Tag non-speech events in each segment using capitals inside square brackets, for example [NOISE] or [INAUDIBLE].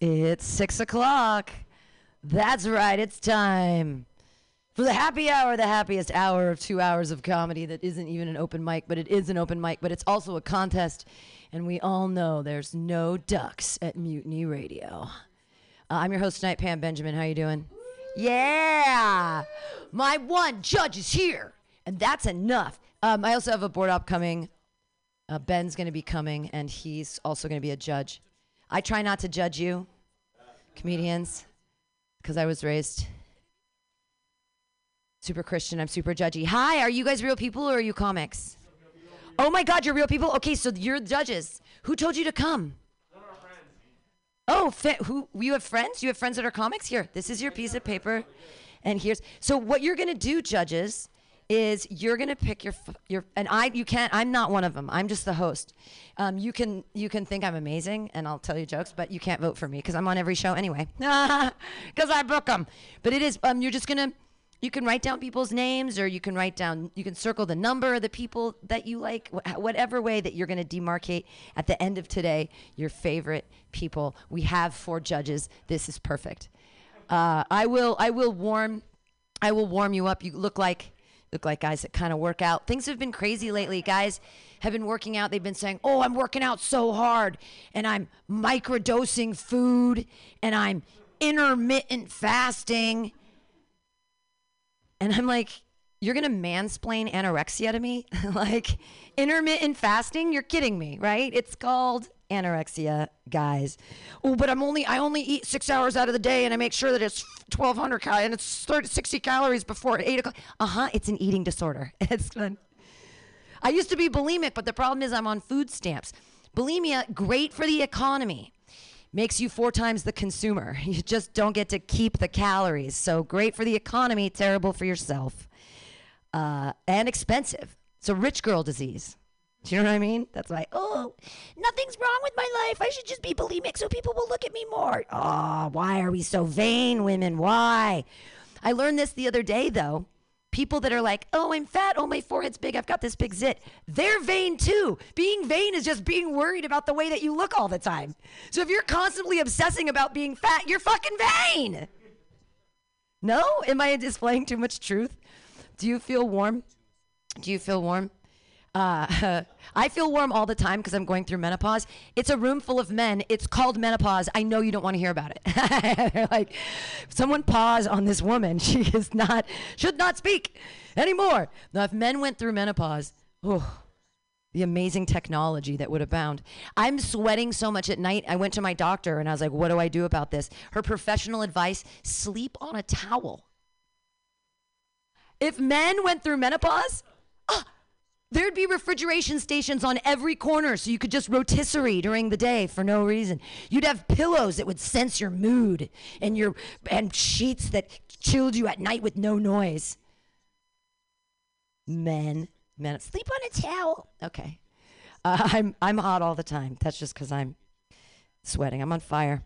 It's six o'clock. That's right, it's time for the happy hour, the happiest hour of two hours of comedy that isn't even an open mic, but it is an open mic, but it's also a contest. And we all know there's no ducks at Mutiny Radio. Uh, I'm your host tonight, Pam Benjamin. How you doing? Yeah, my one judge is here, and that's enough. Um, I also have a board up coming. Uh, Ben's going to be coming, and he's also going to be a judge. I try not to judge you, comedians, because I was raised super Christian. I'm super judgy. Hi, are you guys real people or are you comics? Oh my God, you're real people. Okay, so you're judges. Who told you to come? Oh, who you have friends? You have friends that are comics? Here, this is your piece of paper, and here's so what you're gonna do, judges, is you're gonna pick your your and I you can't I'm not one of them. I'm just the host. Um, you can you can think I'm amazing and I'll tell you jokes, but you can't vote for me because I'm on every show anyway. [LAUGHS] Because I book them. But it is um you're just gonna you can write down people's names or you can write down you can circle the number of the people that you like wh- whatever way that you're to demarcate at the end of today your favorite people we have four judges this is perfect uh, i will i will warm i will warm you up you look like look like guys that kind of work out things have been crazy lately guys have been working out they've been saying oh i'm working out so hard and i'm microdosing food and i'm intermittent fasting and I'm like, you're gonna mansplain anorexia to me? [LAUGHS] like intermittent fasting? You're kidding me, right? It's called anorexia, guys. Oh, but I'm only I only eat six hours out of the day, and I make sure that it's 1,200 calories and it's 30, 60 calories before eight o'clock. Uh huh. It's an eating disorder. [LAUGHS] It's fun. I used to be bulimic, but the problem is I'm on food stamps. Bulimia, great for the economy makes you four times the consumer. [LAUGHS] You just don't get to keep the calories. So great for the economy, terrible for yourself, uh, and expensive. It's a rich girl disease. Do you know what I mean? That's why, oh, nothing's wrong with my life. I should just be bulimic so people will look at me more. Oh, why are we so vain, women? Why? I learned this the other day, though. People that are like, oh, I'm fat. Oh, my forehead's big. I've got this big zit. They're vain too. Being vain is just being worried about the way that you look all the time. So if you're constantly obsessing about being fat, you're fucking vain. No? Am I displaying too much truth? Do you feel warm? Do you feel warm? Uh, [LAUGHS] I feel warm all the time because I'm going through menopause. It's a room full of men. It's called menopause. I know you don't want to hear about it. [LAUGHS] Like, someone pause on this woman. [LAUGHS] She is not, should not speak anymore. Now, if men went through menopause, oh, the amazing technology that would abound. I'm sweating so much at night. I went to my doctor and I was like, what do I do about this? Her professional advice sleep on a towel. If men went through menopause, ah, There'd be refrigeration stations on every corner so you could just rotisserie during the day for no reason. You'd have pillows that would sense your mood and your and sheets that chilled you at night with no noise. Men, men, sleep on a towel. Okay, uh, I'm I'm hot all the time. That's just because I'm sweating. I'm on fire.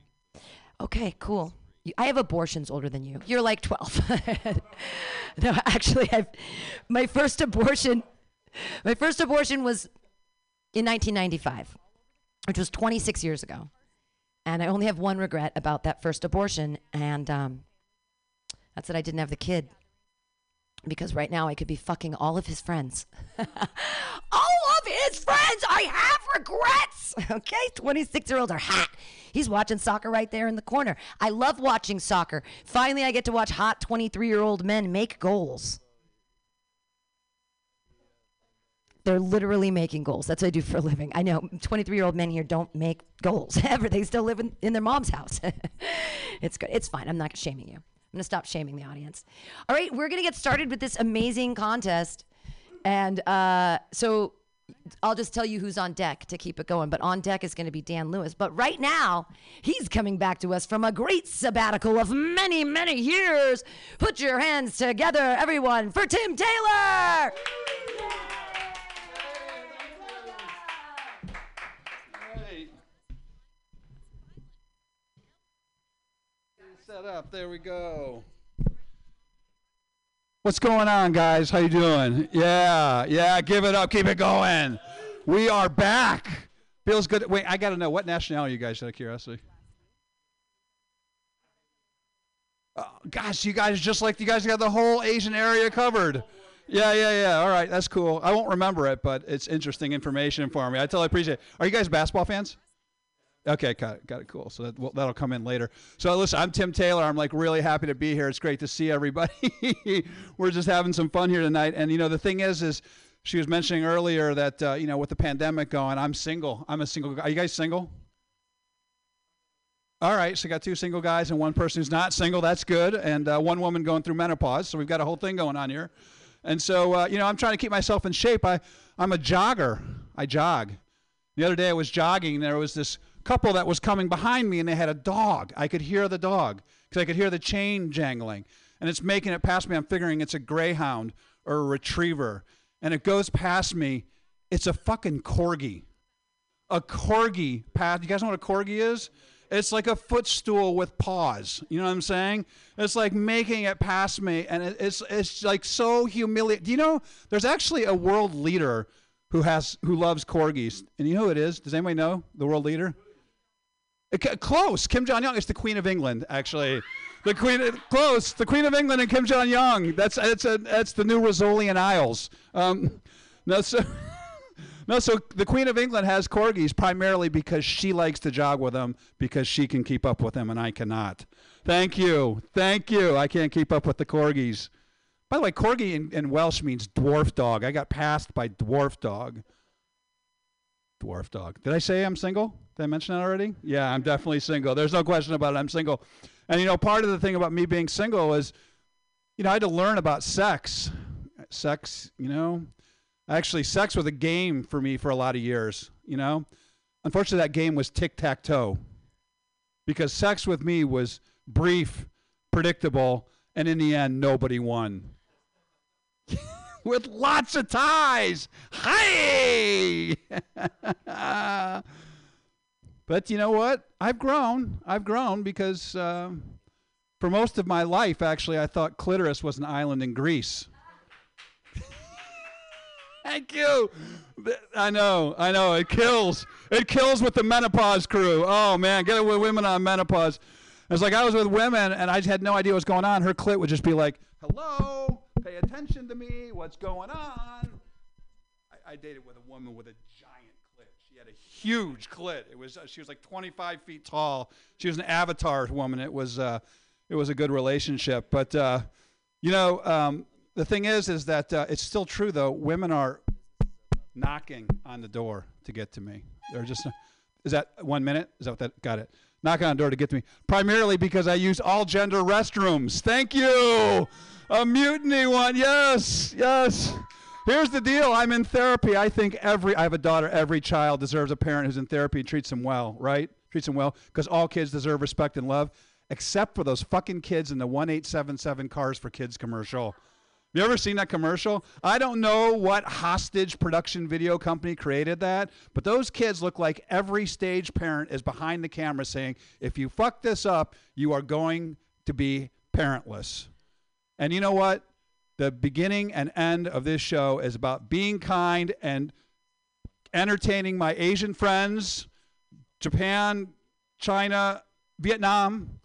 Okay, cool. I have abortions older than you. You're like 12. [LAUGHS] no, actually, I've my first abortion [LAUGHS] my first abortion was in 1995, which was 26 years ago. And I only have one regret about that first abortion, and um, that's that I didn't have the kid. Because right now I could be fucking all of his friends. [LAUGHS] all of his friends! I have regrets! [LAUGHS] Okay? 26 year olds are hot. He's watching soccer right there in the corner. I love watching soccer. Finally, I get to watch hot 23 year old men make goals. They're literally making goals. That's what I do for a living. I know 23 year old men here don't make goals [LAUGHS] ever. They still live in, in their mom's house. [LAUGHS] it's good. It's fine. I'm not shaming you. I'm going to stop shaming the audience. All right, we're going to get started with this amazing contest. And uh, so I'll just tell you who's on deck to keep it going. But on deck is going to be Dan Lewis. But right now, he's coming back to us from a great sabbatical of many, many years. Put your hands together, everyone, for Tim Taylor. Set up. There we go. What's going on, guys? How you doing? Yeah, yeah. Give it up. Keep it going. We are back. Feels good. Wait, I got to know what nationality you guys out of curiosity. Uh, gosh, you guys just like you guys got the whole Asian area covered. Yeah, yeah, yeah. All right, that's cool. I won't remember it, but it's interesting information for me. I totally appreciate it. Are you guys basketball fans? Okay, got it, got it. Cool. So that, well, that'll come in later. So listen, I'm Tim Taylor. I'm like really happy to be here. It's great to see everybody. [LAUGHS] We're just having some fun here tonight. And you know, the thing is, is she was mentioning earlier that uh, you know with the pandemic going, I'm single. I'm a single. Are you guys single? All right, so got two single guys and one person who's not single. That's good, and uh, one woman going through menopause. So we've got a whole thing going on here. And so, uh, you know, I'm trying to keep myself in shape. I, I'm a jogger. I jog. The other day I was jogging, and there was this couple that was coming behind me, and they had a dog. I could hear the dog because I could hear the chain jangling. And it's making it past me. I'm figuring it's a greyhound or a retriever. And it goes past me. It's a fucking corgi. A corgi path. You guys know what a corgi is? It's like a footstool with paws. You know what I'm saying? It's like making it past me, and it, it's it's like so humiliating. Do you know there's actually a world leader who has who loves corgis, and you know who it is? Does anybody know the world leader? It, close, Kim Jong Un. It's the Queen of England, actually. The Queen, close, the Queen of England and Kim Jong Un. That's that's a that's the new Rizzoli and Isles. Um, no, so. [LAUGHS] No, so the Queen of England has corgis primarily because she likes to jog with them because she can keep up with them and I cannot. Thank you. Thank you. I can't keep up with the corgis. By the way, corgi in, in Welsh means dwarf dog. I got passed by dwarf dog. Dwarf dog. Did I say I'm single? Did I mention that already? Yeah, I'm definitely single. There's no question about it. I'm single. And you know, part of the thing about me being single is, you know, I had to learn about sex. Sex, you know, Actually, sex was a game for me for a lot of years, you know? Unfortunately, that game was tic tac toe because sex with me was brief, predictable, and in the end, nobody won. [LAUGHS] with lots of ties. Hi! [LAUGHS] but you know what? I've grown. I've grown because uh, for most of my life, actually, I thought clitoris was an island in Greece. [LAUGHS] Thank you. I know, I know. It kills. It kills with the menopause crew. Oh man, get it with women on menopause. It's like I was with women and I just had no idea what was going on. Her clit would just be like, "Hello, pay attention to me. What's going on?" I, I dated with a woman with a giant. Had a huge clit. It was uh, she was like 25 feet tall. She was an avatar woman. It was uh, it was a good relationship. But uh, you know, um, the thing is, is that uh, it's still true though. Women are knocking on the door to get to me. They're just. Is that one minute? Is that what that? Got it. Knocking on the door to get to me. Primarily because I use all gender restrooms. Thank you. A mutiny one. Yes. Yes. Here's the deal. I'm in therapy. I think every I have a daughter. Every child deserves a parent who's in therapy and treats them well. Right? Treats them well because all kids deserve respect and love, except for those fucking kids in the one eight seven seven cars for kids commercial. You ever seen that commercial? I don't know what hostage production video company created that, but those kids look like every stage parent is behind the camera saying, if you fuck this up, you are going to be parentless. And you know what? The beginning and end of this show is about being kind and entertaining my Asian friends, Japan, China, Vietnam,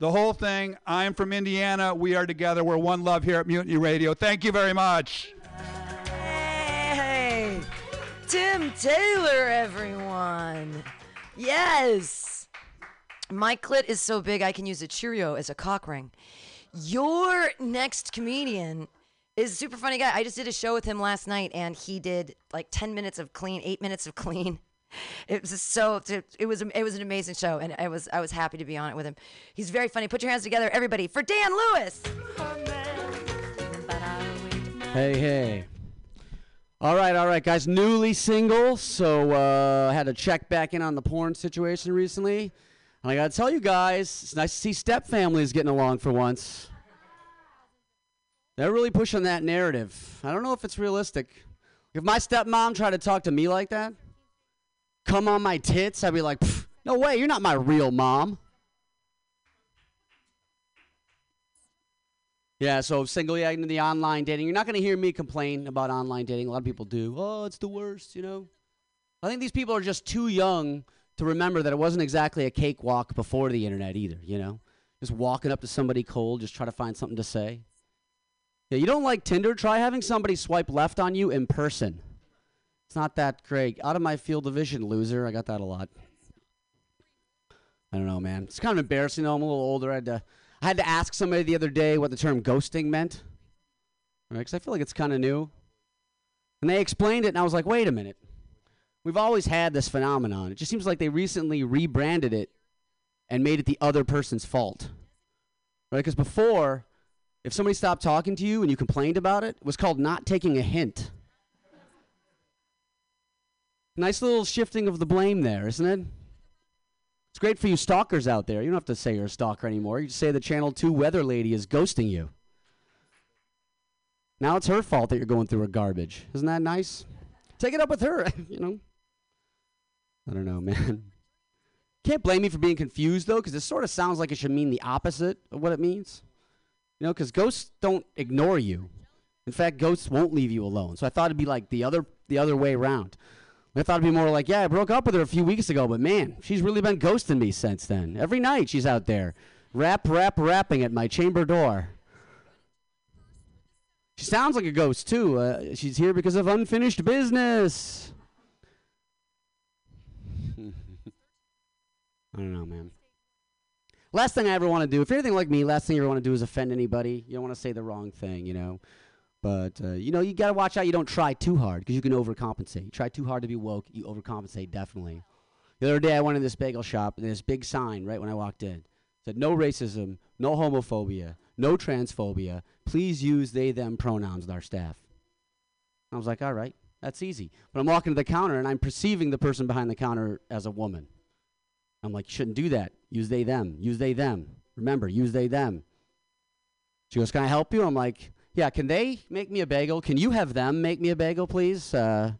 the whole thing. I'm from Indiana. We are together. We're one love here at Mutiny Radio. Thank you very much. Hey, Tim Taylor, everyone. Yes. My clit is so big I can use a Cheerio as a cock ring. Your next comedian is a super funny guy. I just did a show with him last night and he did like 10 minutes of clean, 8 minutes of clean. [LAUGHS] It was so it was it was an amazing show, and I was I was happy to be on it with him. He's very funny. Put your hands together, everybody, for Dan Lewis. Hey hey. All right, all right, guys. Newly single, so uh, I had to check back in on the porn situation recently. And I gotta tell you guys, it's nice to see step families getting along for once. They're really pushing that narrative. I don't know if it's realistic. If my stepmom tried to talk to me like that, come on my tits, I'd be like, no way, you're not my real mom. Yeah, so single yeah, into the online dating. You're not going to hear me complain about online dating. A lot of people do. Oh, it's the worst, you know. I think these people are just too young to remember that it wasn't exactly a cakewalk before the internet either, you know. Just walking up to somebody cold, just try to find something to say. Yeah, you don't like Tinder? Try having somebody swipe left on you in person. It's not that great. Out of my field of vision, loser. I got that a lot. I don't know, man. It's kind of embarrassing though. I'm a little older. I had to, I had to ask somebody the other day what the term ghosting meant. Right? Because I feel like it's kind of new. And they explained it, and I was like, wait a minute. We've always had this phenomenon. It just seems like they recently rebranded it and made it the other person's fault. Right? Because before, if somebody stopped talking to you and you complained about it, it was called not taking a hint. Nice little shifting of the blame there, isn't it? It's great for you stalkers out there. You don't have to say you're a stalker anymore. You just say the Channel 2 weather lady is ghosting you. Now it's her fault that you're going through her garbage. Isn't that nice? Take it up with her, [LAUGHS] you know. I don't know, [LAUGHS] man. Can't blame me for being confused though, because it sort of sounds like it should mean the opposite of what it means. You know, because ghosts don't ignore you. In fact, ghosts won't leave you alone. So I thought it'd be like the other the other way around. I thought it'd be more like, yeah, I broke up with her a few weeks ago, but man, she's really been ghosting me since then. Every night she's out there, rap, rap, rapping at my chamber door. She sounds like a ghost too. Uh, she's here because of unfinished business. I don't know, man. Last thing I ever want to do, if you're anything like me, last thing you ever want to do is offend anybody. You don't want to say the wrong thing, you know. But uh, you know, you gotta watch out. You don't try too hard because you can overcompensate. You try too hard to be woke, you overcompensate definitely. The other day, I went in this bagel shop, and there's this big sign right when I walked in said, "No racism, no homophobia, no transphobia. Please use they/them pronouns with our staff." I was like, "All right, that's easy." But I'm walking to the counter, and I'm perceiving the person behind the counter as a woman. I'm like, "You shouldn't do that. Use they/them. Use they/them. Remember, use they/them." She goes, "Can I help you?" I'm like. Yeah, can they make me a bagel? Can you have them make me a bagel, please? Uh,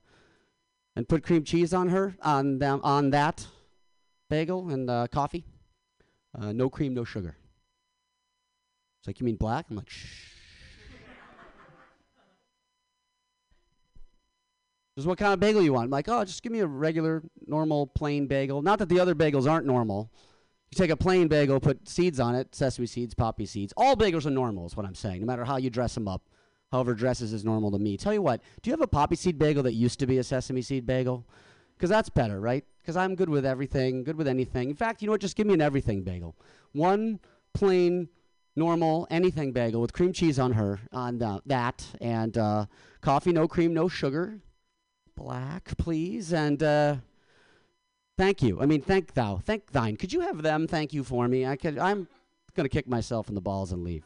and put cream cheese on her on them on that bagel and uh, coffee. Uh, no cream, no sugar. It's like you mean black? I'm like shh. Just what kind of bagel you want? I'm like, oh, just give me a regular, normal, plain bagel. Not that the other bagels aren't normal. You take a plain bagel, put seeds on it, sesame seeds, poppy seeds. All bagels are normal, is what I'm saying, no matter how you dress them up. However, dresses is normal to me. Tell you what, do you have a poppy seed bagel that used to be a sesame seed bagel? Because that's better, right? Because I'm good with everything, good with anything. In fact, you know what? Just give me an everything bagel. One plain, normal, anything bagel with cream cheese on her, on uh, that, and uh, coffee, no cream, no sugar. Black, please. And. Uh, Thank you. I mean, thank thou. Thank thine. Could you have them thank you for me? I could. I'm to kick myself in the balls and leave.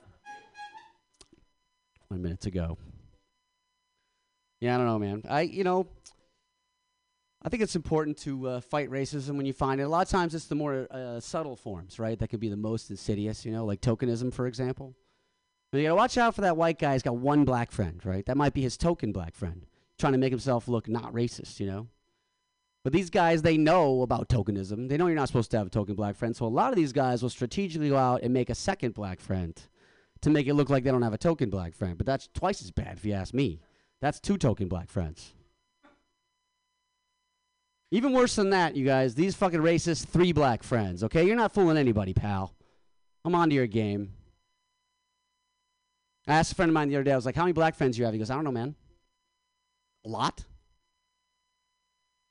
One minute to go. Yeah, I don't know, man. I, you know, I think it's important to uh, fight racism when you find it. A lot of times it's the more uh, subtle forms, right? That can be the most insidious, you know, like tokenism, for example. You gotta watch out for that white guy who's got one black friend, right? That might be his token black friend, trying to make himself look not racist, you know? But these guys, they know about tokenism. They know you're not supposed to have a token black friend. So a lot of these guys will strategically go out and make a second black friend to make it look like they don't have a token black friend. But that's twice as bad if you ask me. That's two token black friends. Even worse than that, you guys, these fucking racist three black friends, okay? You're not fooling anybody, pal. I'm onto your game. I asked a friend of mine the other day, I was like, how many black friends do you have? He goes, I don't know, man. Lot?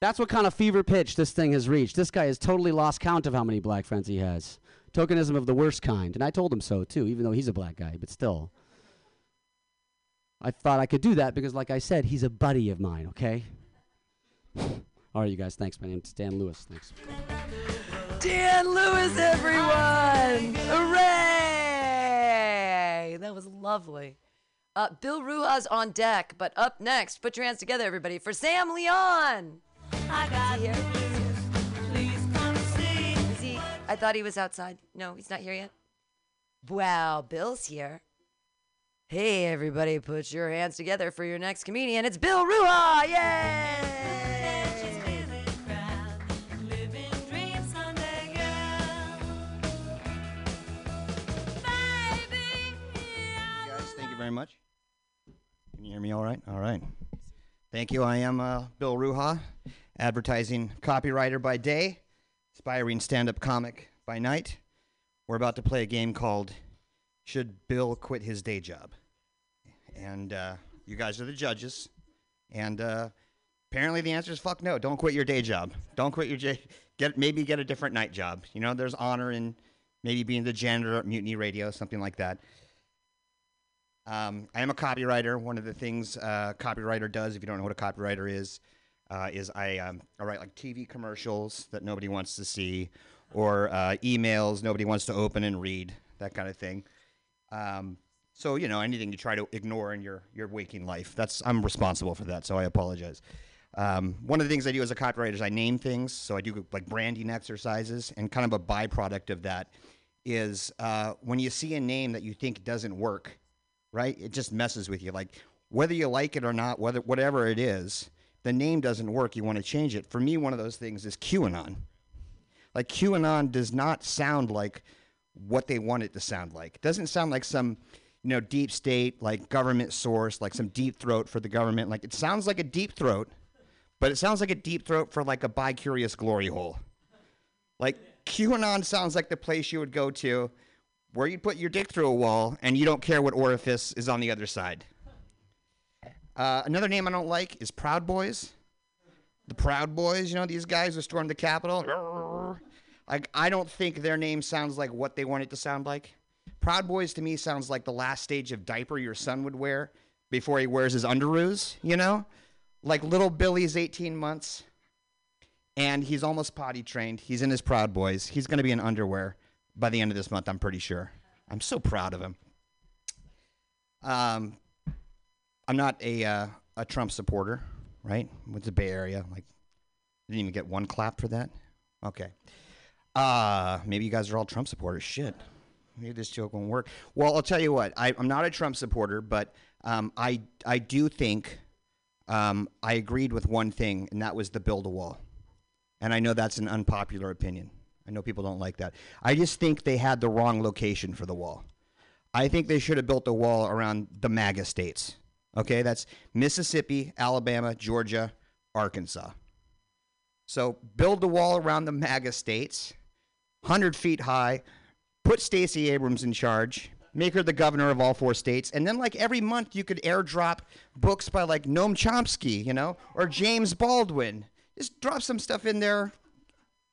That's what kind of fever pitch this thing has reached. This guy has totally lost count of how many black friends he has. Tokenism of the worst kind. And I told him so, too, even though he's a black guy, but still. I thought I could do that because, like I said, he's a buddy of mine, okay? [LAUGHS] All right, you guys, thanks. My name's Dan Lewis. Thanks. Dan Lewis, everyone! Hooray! That was lovely. Uh, Bill Ruha's on deck, but up next, put your hands together, everybody, for Sam Leon. I got Is he here? blues. Please come see. Is he? I thought he was outside. No, he's not here yet. Wow, Bill's here. Hey, everybody, put your hands together for your next comedian. It's Bill Ruha! Yay! Busy crowd, living dreams Sunday girl. Baby, You guys, thank you very much. Hear me all right? All right. Thank you. I am uh, Bill Ruha, advertising copywriter by day, aspiring stand up comic by night. We're about to play a game called Should Bill Quit His Day Job? And uh, you guys are the judges. And uh, apparently the answer is fuck no. Don't quit your day job. Don't quit your get maybe get a different night job. You know, there's honor in maybe being the janitor at Mutiny Radio, something like that. Um, I am a copywriter. One of the things uh, copywriter does, if you don't know what a copywriter is, uh, is I, um, I write like TV commercials that nobody wants to see, or uh, emails nobody wants to open and read, that kind of thing. Um, so you know anything you try to ignore in your your waking life, that's I'm responsible for that. So I apologize. Um, one of the things I do as a copywriter is I name things. So I do like branding exercises, and kind of a byproduct of that is uh, when you see a name that you think doesn't work, right? It just messes with you. Like whether you like it or not, whether whatever it is, the name doesn't work. You want to change it. For me, one of those things is QAnon. Like QAnon does not sound like what they want it to sound like. It doesn't sound like some, you know, deep state, like government source, like some deep throat for the government. Like it sounds like a deep throat, but it sounds like a deep throat for like a bi-curious glory hole. Like QAnon sounds like the place you would go to where you put your dick through a wall and you don't care what orifice is on the other side. Uh, another name I don't like is Proud Boys. The Proud Boys, you know, these guys who stormed the Capitol. Like, I don't think their name sounds like what they want it to sound like. Proud Boys to me sounds like the last stage of diaper your son would wear before he wears his underoos, you know? Like little Billy's 18 months and he's almost potty trained. He's in his Proud Boys. He's going to be in underwear by the end of this month, I'm pretty sure. I'm so proud of him. Um, I'm not a uh, a Trump supporter, right? With the Bay Area, like, didn't even get one clap for that. Okay. Uh, maybe you guys are all Trump supporters. Shit. Maybe this joke won't work. Well, I'll tell you what. I, I'm not a Trump supporter, but um, I I do think um, I agreed with one thing, and that was the build a wall. And I know that's an unpopular opinion. I know people don't like that. I just think they had the wrong location for the wall. I think they should have built a wall around the MAGA states. Okay, that's Mississippi, Alabama, Georgia, Arkansas. So build the wall around the MAGA states, 100 feet high, put Stacey Abrams in charge, make her the governor of all four states, and then like every month you could airdrop books by like Noam Chomsky, you know, or James Baldwin. Just drop some stuff in there,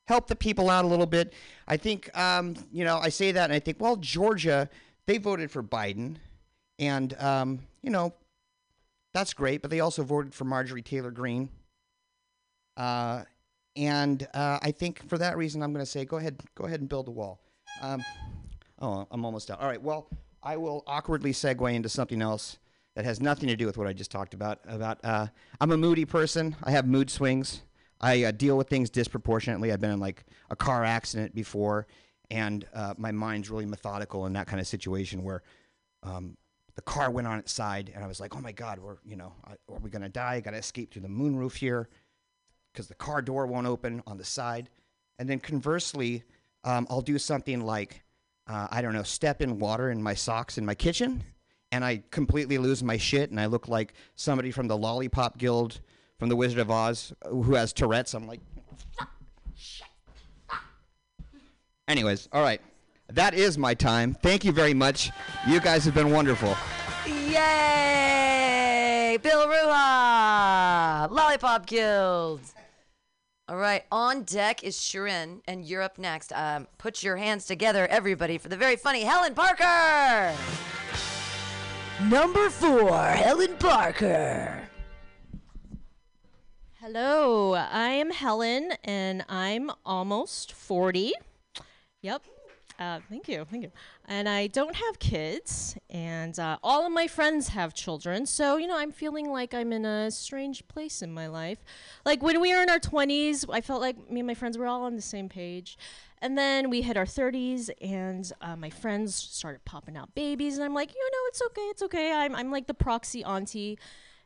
help the people out a little bit. I think, um, you know, I say that and I think, well, Georgia, they voted for Biden, and um, you know, that's great, but they also voted for Marjorie Taylor Greene. Uh, and uh, I think for that reason, I'm going to say, go ahead, go ahead and build a wall. Um, oh, I'm almost out. All right. Well, I will awkwardly segue into something else that has nothing to do with what I just talked about. About uh, I'm a moody person. I have mood swings. I uh, deal with things disproportionately. I've been in like a car accident before, and uh, my mind's really methodical in that kind of situation where um, the car went on its side, and I was like, "Oh my God, we're you know, are we gonna die? I gotta escape through the moonroof here." because the car door won't open on the side. And then conversely, um, I'll do something like, uh, I don't know, step in water in my socks in my kitchen, and I completely lose my shit, and I look like somebody from the Lollipop Guild from The Wizard of Oz who has Tourette's. I'm like, fuck, shit. Anyways, all right. That is my time. Thank you very much. You guys have been wonderful. Yay! Bill Ruha! Lollipop Guild. All right, on deck is Sharon, and you're up next. Um, put your hands together, everybody, for the very funny Helen Parker. Number four, Helen Parker. Hello, I am Helen and I'm almost 40. Yep. Uh, thank you, thank you. And I don't have kids, and uh, all of my friends have children, so you know I'm feeling like I'm in a strange place in my life. Like when we were in our 20s, I felt like me and my friends were all on the same page, and then we hit our 30s, and uh, my friends started popping out babies, and I'm like, you know, it's okay, it's okay. I'm I'm like the proxy auntie.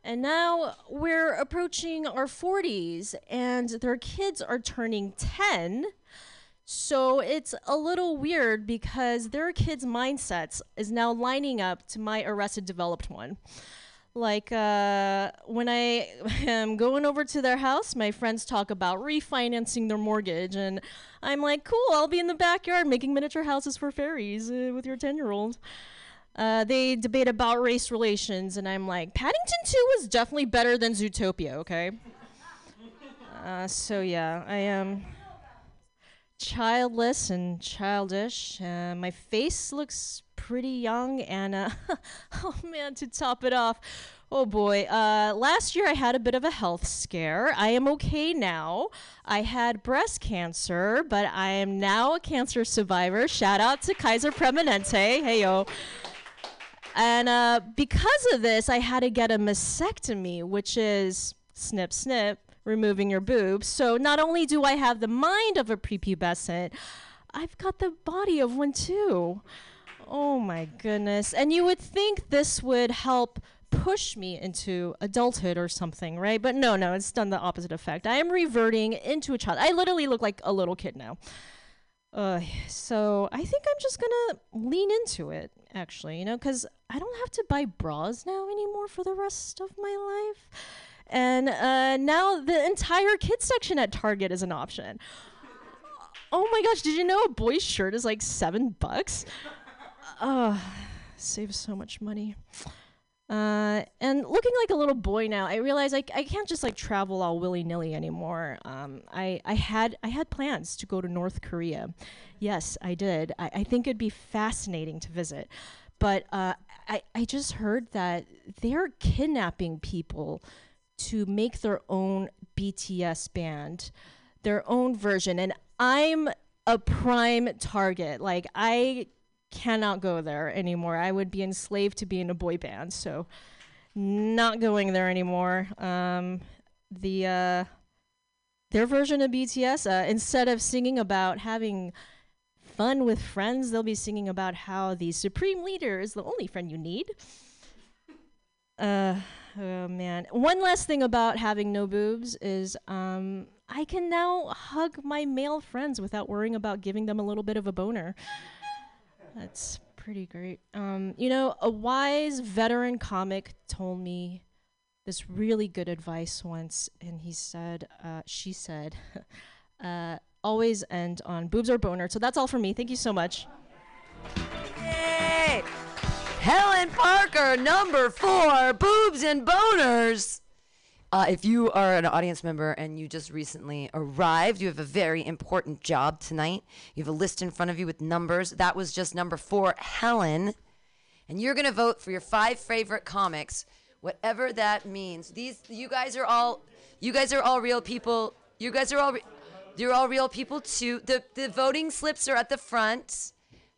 And now we're approaching our 40s, and their kids are turning 10. So it's a little weird because their kids' mindsets is now lining up to my arrested developed one. Like uh, when I [LAUGHS] am going over to their house, my friends talk about refinancing their mortgage, and I'm like, cool, I'll be in the backyard making miniature houses for fairies uh, with your 10 year old. Uh, they debate about race relations, and I'm like, Paddington 2 was definitely better than Zootopia, okay? Uh, so yeah, I am childless and childish. Uh, my face looks pretty young, and uh, [LAUGHS] oh man, to top it off, oh boy, uh, last year I had a bit of a health scare. I am okay now. I had breast cancer, but I am now a cancer survivor. Shout out to Kaiser Permanente. Hey yo. And uh, because of this, I had to get a mastectomy, which is snip, snip, removing your boobs. So not only do I have the mind of a prepubescent, I've got the body of one too. Oh my goodness. And you would think this would help push me into adulthood or something, right? But no, no, it's done the opposite effect. I am reverting into a child. I literally look like a little kid now. Uh, so I think I'm just gonna lean into it, actually, you know, because I don't have to buy bras now anymore for the rest of my life. And uh, now the entire kids section at Target is an option. Oh my gosh, did you know a boy's shirt is like seven bucks? Uh, saves so much money. Uh, and looking like a little boy now, I realize I, I can't just like travel all willy nilly anymore. Um, I, I had I had plans to go to North Korea. Yes, I did. I, I think it'd be fascinating to visit, but uh, I I just heard that they're kidnapping people to make their own BTS band, their own version, and I'm a prime target. Like I cannot go there anymore. I would be enslaved to being a boy band, so not going there anymore. Um, the uh, their version of BTS, uh, instead of singing about having fun with friends, they'll be singing about how the supreme leader is the only friend you need. Uh, oh man. One last thing about having no boobs is um, I can now hug my male friends without worrying about giving them a little bit of a boner. That's pretty great. Um, you know, a wise veteran comic told me this really good advice once, and he said, uh, she said, [LAUGHS] uh, always end on boobs or boner. So that's all for me. Thank you so much. Yay! Helen Parker, number four, boobs and boners. Uh, if you are an audience member and you just recently arrived, you have a very important job tonight. You have a list in front of you with numbers. That was just number four, Helen. And you're going to vote for your five favorite comics, whatever that means. These, you guys are all, you guys are all real people. You guys are all, re- you're all real people too. The, the voting slips are at the front.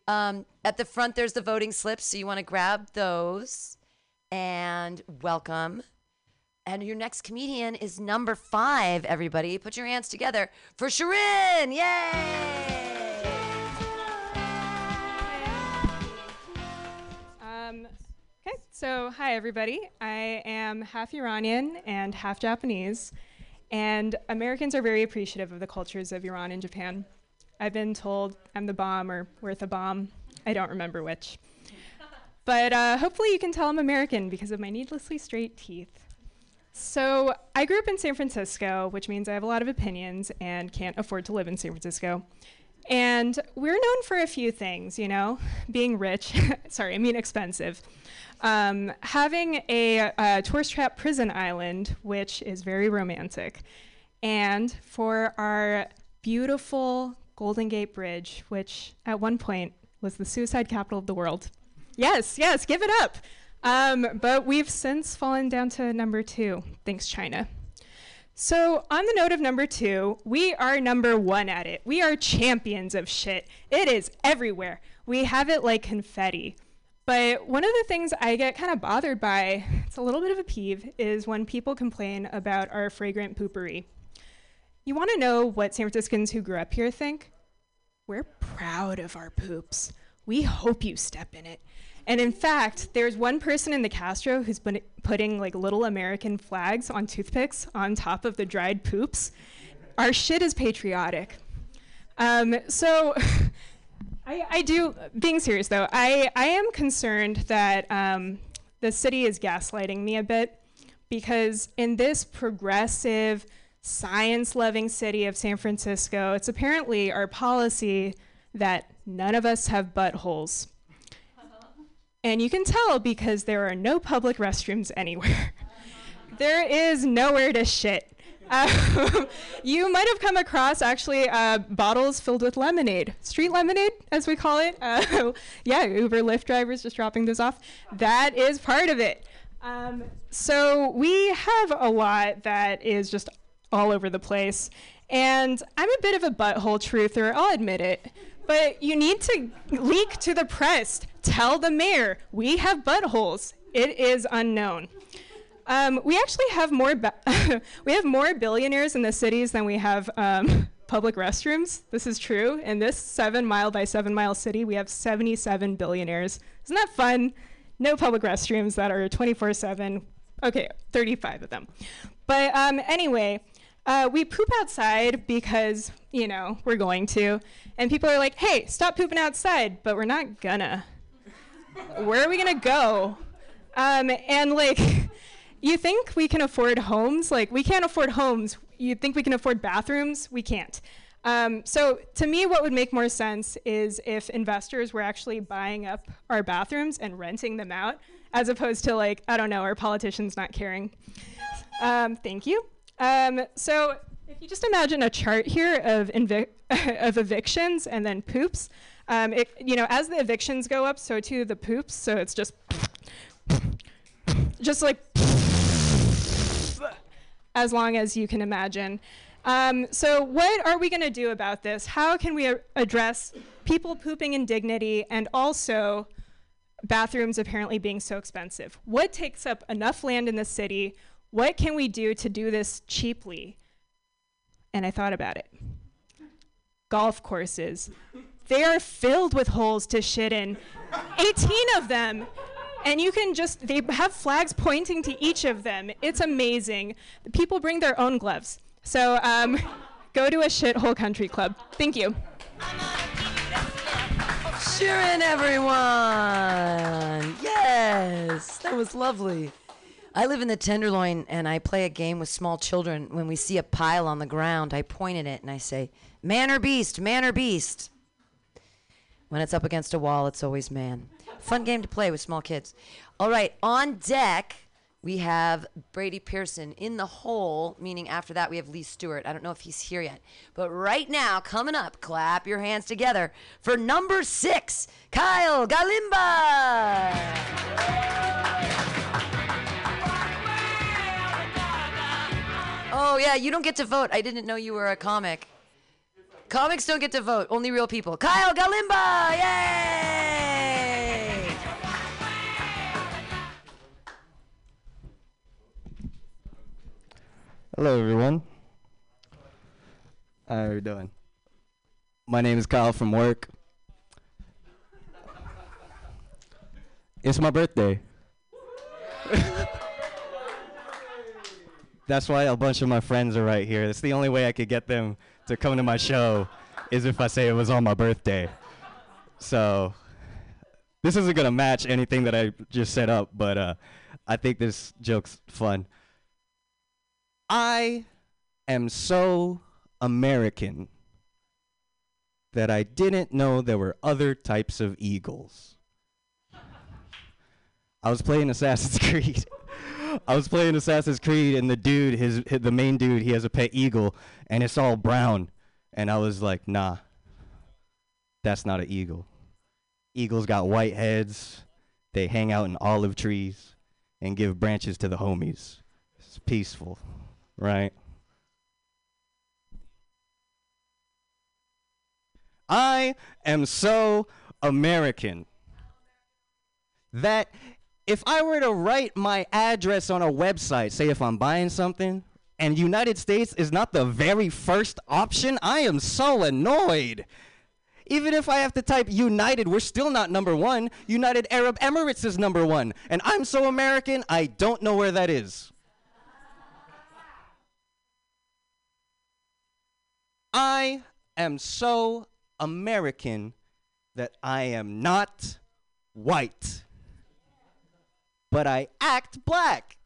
Um, at the front, there's the voting slips, so you want to grab those. And welcome. And your next comedian is number five, everybody. Put your hands together for Sharin! Yay! Um, okay, so hi everybody. I am half Iranian and half Japanese, and Americans are very appreciative of the cultures of Iran and Japan. I've been told I'm the bomb or worth a bomb. I don't remember which. But uh, hopefully you can tell I'm American because of my needlessly straight teeth. So I grew up in San Francisco, which means I have a lot of opinions and can't afford to live in San Francisco. And we're known for a few things, you know, being rich, [LAUGHS] sorry, I mean expensive. Um, having a, uh tourist trap prison island, which is very romantic. And for our beautiful Golden Gate Bridge, which at one point was the suicide capital of the world. Yes, yes, give it up. Um, but we've since fallen down to number two. Thanks, China. So, on the note of number two, we are number one at it. We are champions of shit. It is everywhere. We have it like confetti. But one of the things I get kind of bothered by, it's a little bit of a peeve, is when people complain about our fragrant poopery. You want to know what San Franciscans who grew up here think? We're proud of our poops. We hope you step in it. And in fact, there's one person in the Castro who's been putting like little American flags on toothpicks on top of the dried poops. Our shit is patriotic. Um, so, [LAUGHS] I, I do, being serious though, I, I am concerned that um, the the city is gaslighting me a bit because in this progressive, science loving city of San Francisco, it's apparently our policy that none of us have buttholes. And you can tell because there are no public restrooms anywhere. [LAUGHS] there is nowhere to shit. Um, [LAUGHS] you might have come across actually uh, bottles filled with lemonade, street lemonade, as we call it. Uh, [LAUGHS] yeah, Uber, Lyft drivers just dropping those off. That is part of it. Um, so we have a lot that is just all over the place. And I'm a bit of a butthole truther, I'll admit it. But you need to leak to the press. Tell the mayor we have buttholes. It is unknown. Um, we actually have more [LAUGHS] we have more billionaires in the cities than we have um, [LAUGHS] public restrooms. This is true. In this seven mile by seven mile city, we have 77 billionaires. Isn't that fun? No public restrooms that are 24 7. Okay, 35 of them. But um, anyway, uh, we poop outside because, you know, we're going to. And people are like, hey, stop pooping outside, but we're not gonna. Where are we gonna go? Um, and like, [LAUGHS] you think we can afford homes? Like, we can't afford homes. You think we can afford bathrooms? We can't. Um, so, to me, what would make more sense is if investors were actually buying up our bathrooms and renting them out, as opposed to, like, I don't know, our politicians not caring. Um, thank you. Um, so, if you just imagine a chart here of, [LAUGHS] of evictions and then poops, um, it, you know, as the evictions go up, so too the poops. So it's just, just like as long as you can imagine. Um, so, what are we going to do about this? How can we address people pooping in dignity and also bathrooms apparently being so expensive? What takes up enough land in the city? What can we do to do this cheaply? And I thought about it. Golf courses. They are filled with holes to shit in. 18 of them and you can just they have flags pointing to each of them it's amazing people bring their own gloves so um, [LAUGHS] go to a shithole country club thank you Cheering, everyone! Yes, that was lovely. I live in the Tenderloin and I play a game with small children. When we see a pile on the ground, I point at it and I say, Man or beast, man or beast. When it's up against a wall, it's always man. Fun game to play with small kids. All right, on deck, we have Brady Pearson in the hole, meaning after that we have Lee Stewart. I don't know if he's here yet. But right now, coming up, clap your hands together for number six, Kyle Galimba. Oh, yeah, you don't get to vote. I didn't know you were a comic. Comics don't get to vote, only real people. Kyle Galimba! Yay! Hello, everyone. How are you doing? My name is Kyle from work. It's my birthday. [LAUGHS] That's why a bunch of my friends are right here. That's the only way I could get them to come to my show is if I say it was on my birthday. So this isn't gonna match anything that I just set up, but uh, I think this joke's fun. I am so American that I didn't know there were other types of eagles. I was playing Assassin's [LAUGHS] Creed. I was playing Assassin's Creed, and the dude, his, hi the main dude, he has a pet eagle, and it's all brown. And I was like, nah, that's not an eagle. Eagles got white heads. They hang out in olive trees and give branches to the homies. It's peaceful, right? I am so American that if I were to write my address on a website, say if I'm buying something, and United States is not the very first option, I am so annoyed. Even if I have to type United, we're still not number one. United Arab Emirates is number one. And I'm so American, I don't know where that is. I am so American that I am not white. But I act black.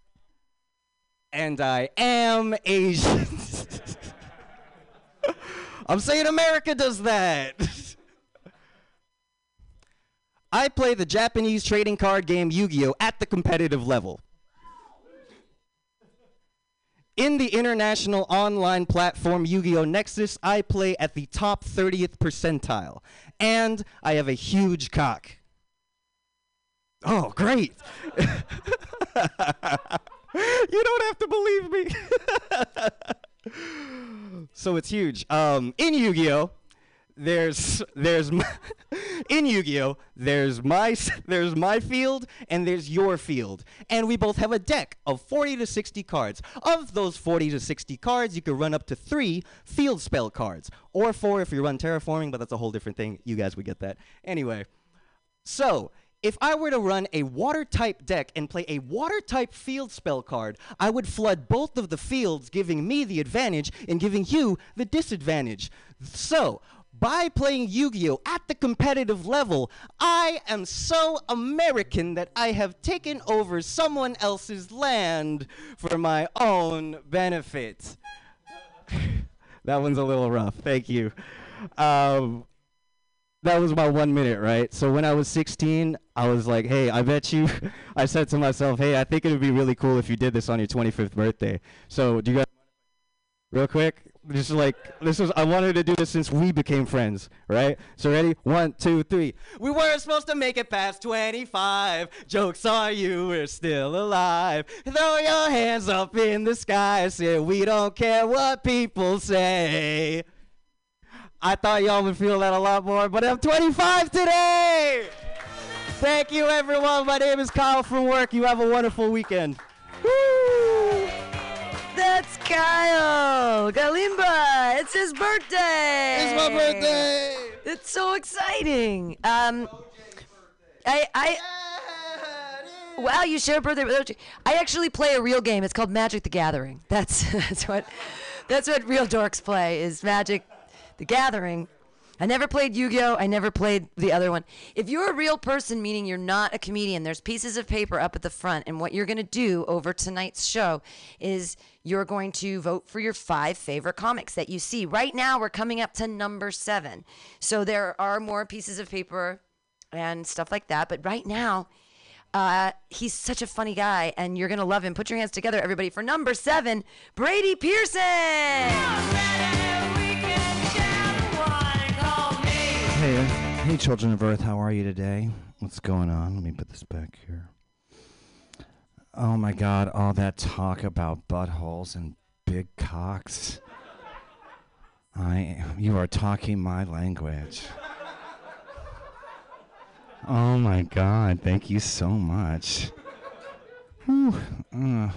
And I am Asian. [LAUGHS] I'm saying America does that. [LAUGHS] I play the Japanese trading card game Yu Gi Oh! at the competitive level. In the international online platform Yu Gi Oh! Nexus, I play at the top 30th percentile. And I have a huge cock. Oh, great. [LAUGHS] you don't have to believe me. [LAUGHS] so it's huge. Um, in Yu Gi Oh! there's there's my, [LAUGHS] in Yu-Gi-Oh there's my there's my field and there's your field and we both have a deck of 40 to 60 cards of those 40 to 60 cards you can run up to 3 field spell cards or 4 if you run terraforming but that's a whole different thing you guys would get that anyway so, if I were to run a water type deck and play a water type field spell card, I would flood both of the fields, giving me the advantage and giving you the disadvantage. So, by playing Yu Gi Oh! at the competitive level, I am so American that I have taken over someone else's land for my own benefit. [LAUGHS] that one's a little rough. Thank you. Um, that was my one minute, right? So when I was 16, I was like, hey, I bet you, [LAUGHS] I said to myself, hey, I think it would be really cool if you did this on your 25th birthday. So do you guys, real quick, just like, this was, I wanted to do this since we became friends, right? So ready? One, two, three. We weren't supposed to make it past 25. Jokes on you, we're still alive. Throw your hands up in the sky, say, we don't care what people say. I thought y'all would feel that a lot more, but I'm 25 today. Thank you, everyone. My name is Kyle from work. You have a wonderful weekend. Woo! That's Kyle Galimba. It's his birthday. It's my birthday. It's so exciting. Um, I I. Wow, you share a birthday with OG. I actually play a real game. It's called Magic the Gathering. That's [LAUGHS] that's what that's what real dorks play is Magic the Gathering. I never played Yu-Gi-Oh. I never played the other one. If you're a real person, meaning you're not a comedian, there's pieces of paper up at the front, and what you're going to do over tonight's show is you're going to vote for your five favorite comics that you see. Right now, we're coming up to number seven, so there are more pieces of paper and stuff like that. But right now, uh, he's such a funny guy, and you're gonna love him. Put your hands together, everybody, for number seven, Brady Pearson. Hey, uh, hey, children of Earth, how are you today? What's going on? Let me put this back here. Oh my God, all that talk about buttholes and big cocks. I, you are talking my language. Oh my God, thank you so much. Whew, uh,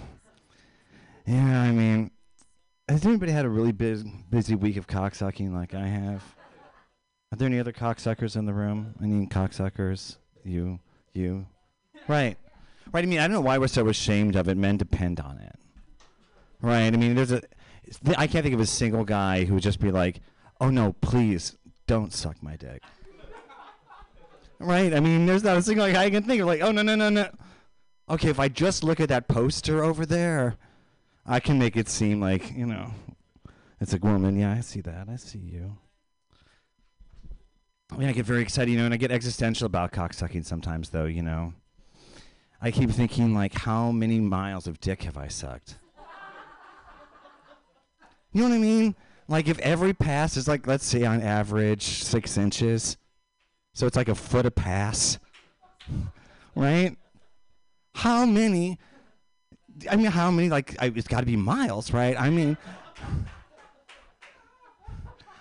yeah, I mean, has anybody had a really bus busy week of cocksucking like I have? Are there any other cocksuckers in the room? Any cocksuckers? You, you, right, right. I mean, I don't know why we're so ashamed of it. Men depend on it, right? I mean, there's a, I can't think of a single guy who would just be like, "Oh no, please don't suck my dick." Right? I mean, there's not a single guy I can think of like, "Oh no, no, no, no." Okay, if I just look at that poster over there, I can make it seem like you know, it's a woman. Yeah, I see that. I see you. I mean, I get very excited, you know, and I get existential about cocksucking sometimes, though, you know. I keep thinking, like, how many miles of dick have I sucked? You know what I mean? Like, if every pass is like, let's say on average, six inches, so it's like a foot a pass, right? How many? I mean, how many? Like, I, it's got to be miles, right? I mean,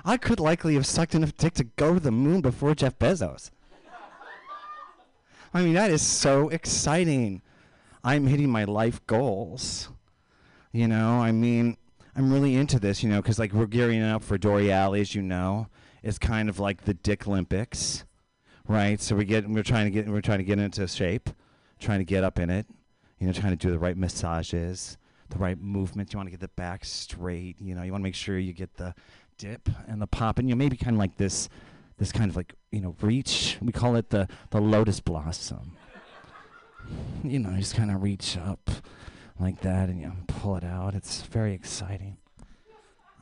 I could likely have sucked enough dick to go to the moon before Jeff Bezos. I mean, that is so exciting. I'm hitting my life goals. You know, I mean, I'm really into this, you know, because like we're gearing up for Dore Alley, as you know. It's kind of like the Dick Olympics, right? So we get, we're trying to get, we're trying to get into shape, trying to get up in it, you know, trying to do the right massages, the right movements. You want to get the back straight, you know. You want to make sure you get the dip and the pop, and you know, maybe kind of like this, this kind of like you know reach. We call it the the lotus blossom, [LAUGHS] you know, you just kind of reach up like that and you know, pull it out. It's very exciting.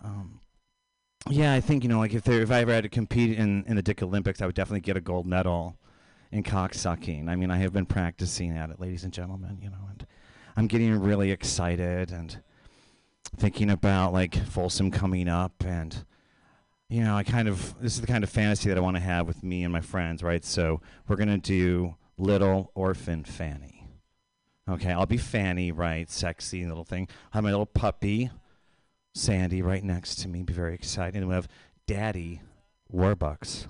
Um, yeah, I think you know, like if there, if I ever had to compete in in the Dick Olympics, I would definitely get a gold medal in cocksucking. I mean, I have been practicing at it, ladies and gentlemen. You know, and I'm getting really excited and thinking about like Folsom coming up and you know, I kind of this is the kind of fantasy that I want to have with me and my friends, right? So we're gonna do little orphan Fanny. Okay, I'll be Fanny, right? Sexy little thing. I have my little puppy, Sandy, right next to me. Be very excited. We have Daddy Warbucks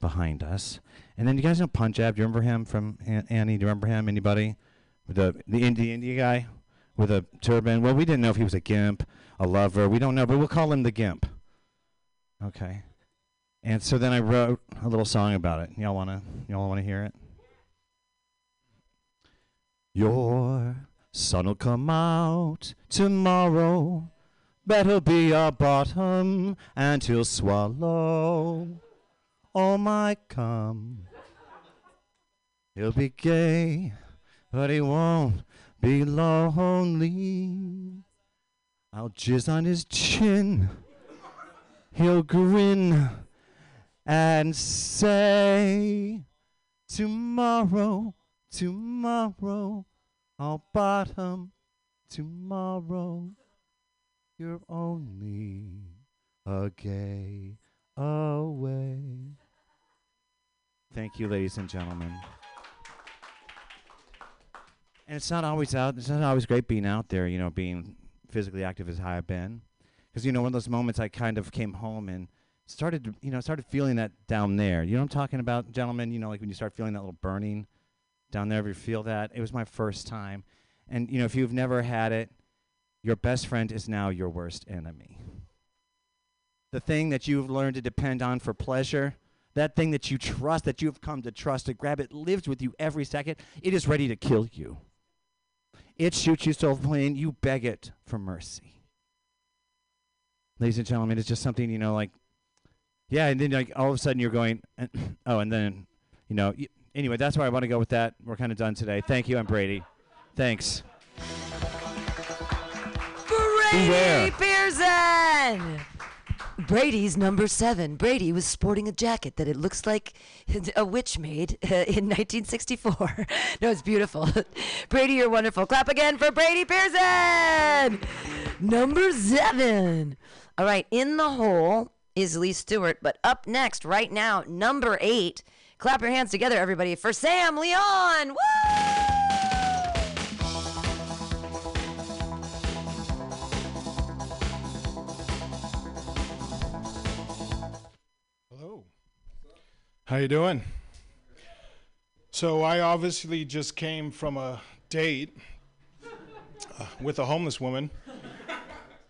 behind us. And then you guys know Punjab. Do you remember him from An- Annie? Do you remember him? Anybody? The the India India guy with a turban. Well, we didn't know if he was a gimp, a lover. We don't know, but we'll call him the gimp. Okay. And so then I wrote a little song about it. Y'all wanna y'all wanna hear it? Your sun'll come out tomorrow. Better be a bottom, and he'll swallow all my cum. He'll be gay, but he won't be lonely. I'll jizz on his chin. He'll grin and say, Tomorrow, tomorrow, I'll bottom tomorrow. You're only a gay away. Thank you, ladies and gentlemen. And it's not always out. It's not always great being out there. You know, being physically active as I've been, because you know, one of those moments I kind of came home and started, you know, started feeling that down there. You know what I'm talking about, gentlemen? You know, like when you start feeling that little burning down there. If you feel that? It was my first time, and you know, if you've never had it, your best friend is now your worst enemy. The thing that you've learned to depend on for pleasure, that thing that you trust, that you've come to trust, to grab it, lives with you every second, it is ready to kill you. It shoots you so plain, you beg it for mercy. Ladies and gentlemen, it's just something, you know, like, yeah, and then like all of a sudden you're going, [CLEARS THROAT] oh, and then, you know, y- anyway, that's where I want to go with that. We're kind of done today. Thank you, I'm Brady. Thanks. Brady Beware. Pearson. Brady's number seven. Brady was sporting a jacket that it looks like [LAUGHS] a witch made uh, in 1964. [LAUGHS] no, it's beautiful. [LAUGHS] Brady, you're wonderful. Clap again for Brady Pearson. Number seven. All right, in the hole is Lee Stewart, but up next, right now, number eight. Clap your hands together, everybody, for Sam Leon. Woo! Hello. How you doing? So I obviously just came from a date uh, with a homeless woman.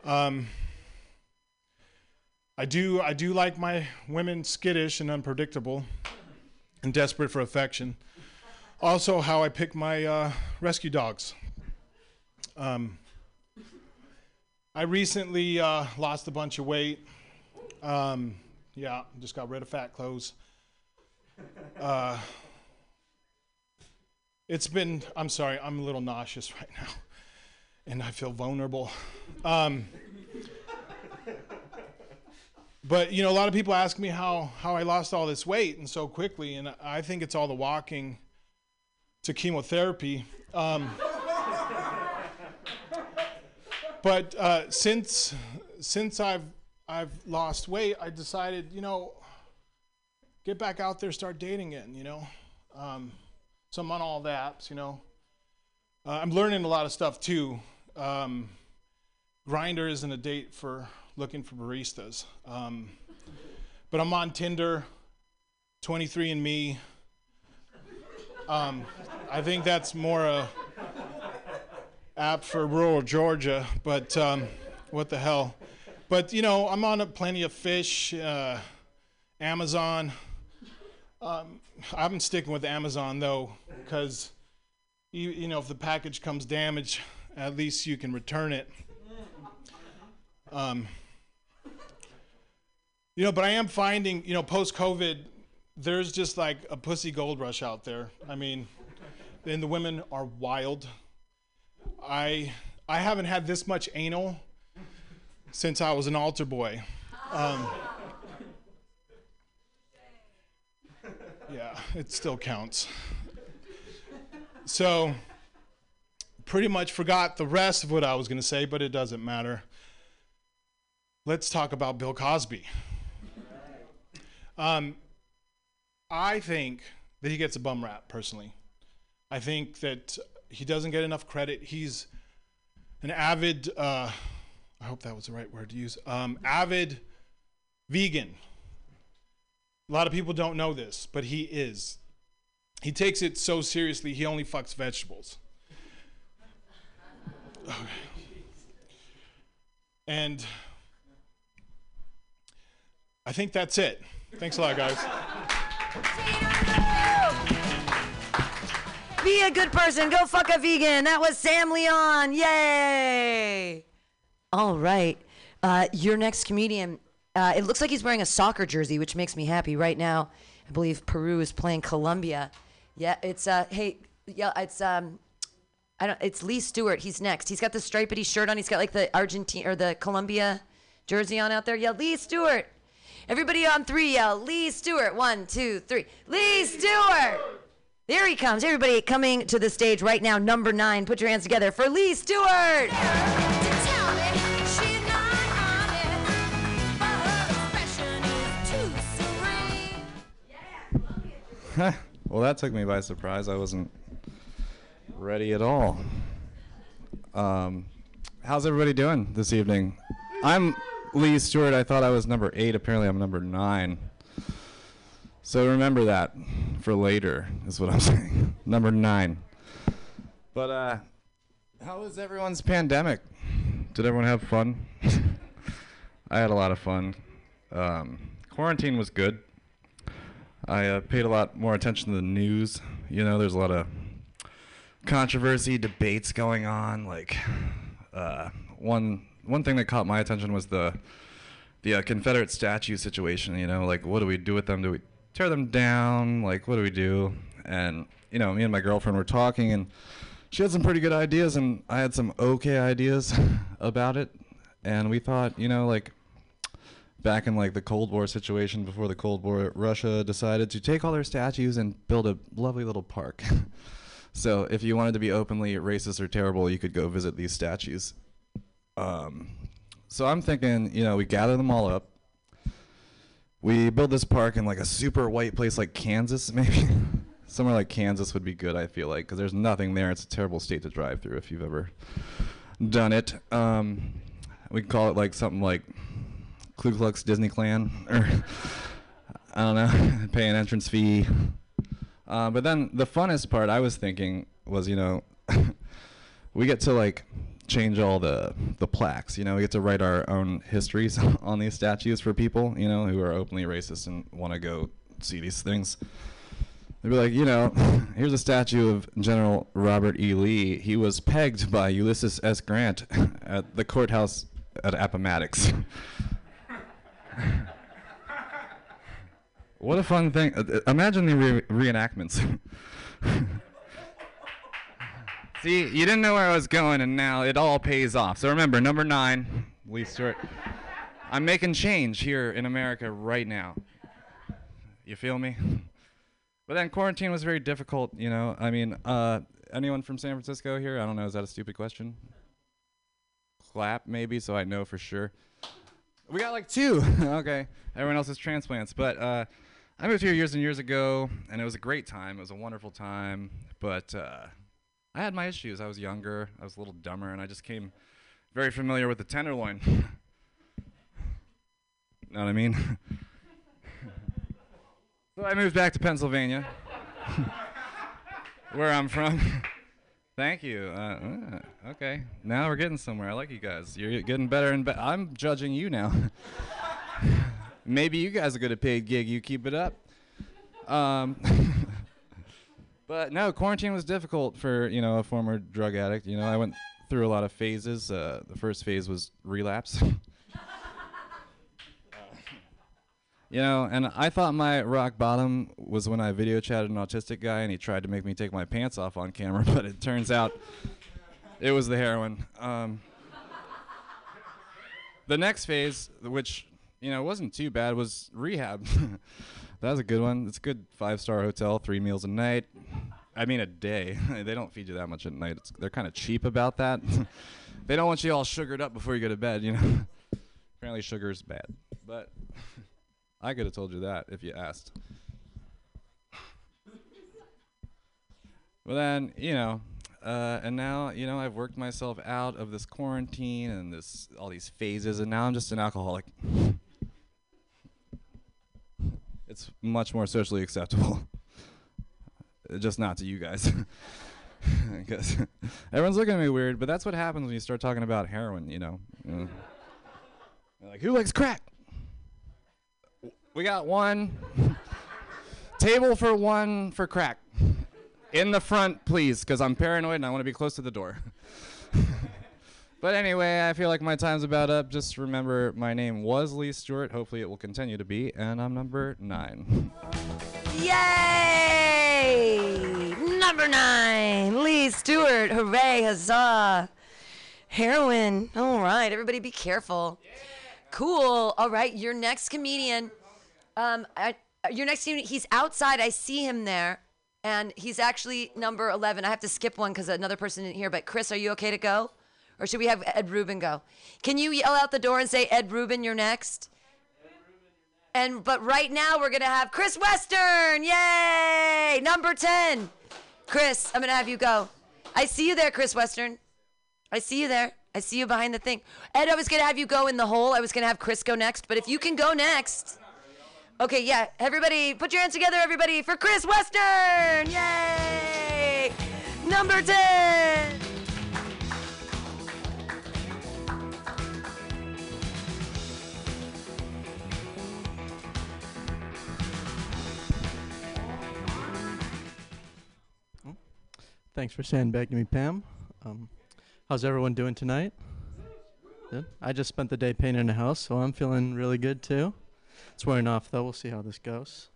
Um, I do I do like my women skittish and unpredictable and desperate for affection. Also, how I pick my uh, rescue dogs. Um, I recently uh, lost a bunch of weight. Um, yeah, just got rid of fat clothes. Uh, it's been, I'm sorry, I'm a little nauseous right now. And I feel vulnerable. Um, but, you know, a lot of people ask me how, how I lost all this weight and so quickly. And I think it's all the walking to chemotherapy. Um, but uh, since, since I've I've lost weight, I decided, you know, get back out there, start dating again, you know. Um, so I'm on all the apps, you know. Uh, I'm learning a lot of stuff too. Um, Grindr isn't a date for looking for baristas. Um, but I'm on Tinder, 23andMe. Um, I think that's more a app for rural Georgia, but um, what the hell. But you know, I'm on a plenty of fish, uh, Amazon. Um, I'm sticking with Amazon though, because you you know if the package comes damaged, at least you can return it. Um, you know, but I am finding, you know, post COVID, there's just like a pussy gold rush out there. I mean, and the women are wild. I I haven't had this much anal since I was an altar boy. Um, yeah, it still counts. So, pretty much forgot the rest of what I was going to say, but it doesn't matter. Let's talk about Bill Cosby. Um, I think that he gets a bum rap, personally. I think that he doesn't get enough credit. He's an avid, uh, I hope that was the right word to use, um, avid vegan. A lot of people don't know this, but he is. He takes it so seriously, he only fucks vegetables. Okay. And I think that's it. Thanks a lot, guys. Be a good person. Go fuck a vegan. That was Sam Leon. Yay! All right. Uh, your next comedian. Uh, it looks like he's wearing a soccer jersey, which makes me happy. Right now, I believe Peru is playing Colombia. Yeah, it's uh, hey, yeah, it's um, I don't. It's Lee Stewart. He's next. He's got the stripedy shirt on. He's got like the Argentine or the Colombia jersey on out there. Yeah, Lee Stewart. Everybody on three, yell Lee Stewart. One, two, three. Lee Stewart. There he comes. Everybody coming to the stage right now. Number nine. Put your hands together for Lee Stewart. [LAUGHS] well, that took me by surprise. I wasn't ready at all. Um, how's everybody doing this evening? I'm Lee Stewart. I thought I was number eight. Apparently, I'm number nine. So remember that for later, is what I'm [LAUGHS] saying. number nine. But uh, how was everyone's pandemic? Did everyone have fun? [LAUGHS] I had a lot of fun. Um, quarantine was good. I uh, paid a lot more attention to the news. You know, there's a lot of controversy, debates going on. Like uh, one one thing that caught my attention was the the uh, Confederate statue situation. You know, like what do we do with them? Do we tear them down? Like what do we do? And you know, me and my girlfriend were talking, and she had some pretty good ideas, and I had some okay ideas [LAUGHS] about it. And we thought, you know, like back in like the Cold War situation before the Cold War, Russia decided to take all their statues and build a lovely little park. [LAUGHS] so if you wanted to be openly racist or terrible, you could go visit these statues. Um, so I'm thinking, you know, we gather them all up. We build this park in like a super white place like Kansas, [LAUGHS] maybe. Somewhere like Kansas would be good, I feel like, because there's nothing there. It's a terrible state to drive through if you've ever done it. Um, we can call it like something like Ku Klux Disney Clan, or [LAUGHS] I don't know, [LAUGHS] pay an entrance fee. Uh, but then the funnest part I was thinking was, you know, we get to like change all the the plaques. You know, we get to write our own histories [LAUGHS] on these statues for people, you know, who are openly racist and want to go see these things. They'd be like, you know, [LAUGHS] here's a statue of General Robert E. Lee. He was pegged by Ulysses S. Grant [LAUGHS] at the courthouse at Appomattox. what a fun thing. Uh, uh, imagine the re- reenactments. See, you didn't know where I was going, and now it all pays off. So remember, number nine, Lee Stewart. I'm making change here in America right now. You feel me? But then quarantine was very difficult, you know. I mean, uh, anyone from San Francisco here? I don't know. Is that a stupid question? Clap, maybe, so I know for sure. We got like two. [LAUGHS] okay. Everyone else is transplants. But uh, I moved here years and years ago, and it was a great time. It was a wonderful time. But uh, I had my issues. I was younger, I was a little dumber, and I just came very familiar with the tenderloin. [LAUGHS] know what I mean? [LAUGHS] so I moved back to Pennsylvania, [LAUGHS] where I'm from. Thank you. Uh, uh, okay, now we're getting somewhere. I like you guys. You're getting better and better. I'm judging you now. Maybe you guys will get a paid gig. You keep it up. Um, but no, quarantine was difficult for you know a former drug addict. You know, I went through a lot of phases. Uh, the first phase was relapse. [LAUGHS] You know, and I thought my rock bottom was when I video chatted an autistic guy and he tried to make me take my pants off on camera, [LAUGHS] but it turns out it was the heroin. Um, the next phase, which you know wasn't too bad, was rehab. [LAUGHS] that was a good one. It's a good five-star hotel, three meals a night. I mean, a day. [LAUGHS] they don't feed you that much at night. It's, they're kind of cheap about that. [LAUGHS] they don't want you all sugared up before you go to bed. You know. [LAUGHS] Apparently, sugar's bad, but I could have told you that if you asked. Well, then, you know, uh, and now, you know, I've worked myself out of this quarantine and this all these phases, and now I'm just an alcoholic. It's much more socially acceptable. Just not to you guys. [LAUGHS] Because everyone's looking at me weird, but that's what happens when you start talking about heroin, you know. Mm. You like, who likes crack? We got one table for one for crack. In the front, please, because I'm paranoid and I want to be close to the door. [LAUGHS] but anyway, I feel like my time's about up. Just remember, my name was Lee Stewart. Hopefully, it will continue to be, and I'm number nine. Yay! Number nine, Lee Stewart. Hooray, huzzah. Heroin. All right, everybody be careful. Cool. All right, your next comedian. Um, I, your next comedian, he's outside. I see him there. And he's actually number 11. I have to skip one because another person didn't hear. But Chris, are you okay to go? Or should we have Ed Rubin go? Can you yell out the door and say, Ed Rubin, you're next? And but right now we're gonna have Chris Western. Yay! Number 10. Chris, I'm gonna have you go. I see you there, Chris Western. I see you there. I see you behind the thing. Ed, I was gonna have you go in the hole. I was gonna have Chris go next, but if you can go next. Okay, yeah. Everybody, put your hands together, everybody, for Chris Western! Yay! Number 10! Thanks for sandbagging me, Pam. Um, how's everyone doing tonight? Good. I just spent the day painting a house, so I'm feeling really good too. It's wearing off though. We'll see how this goes.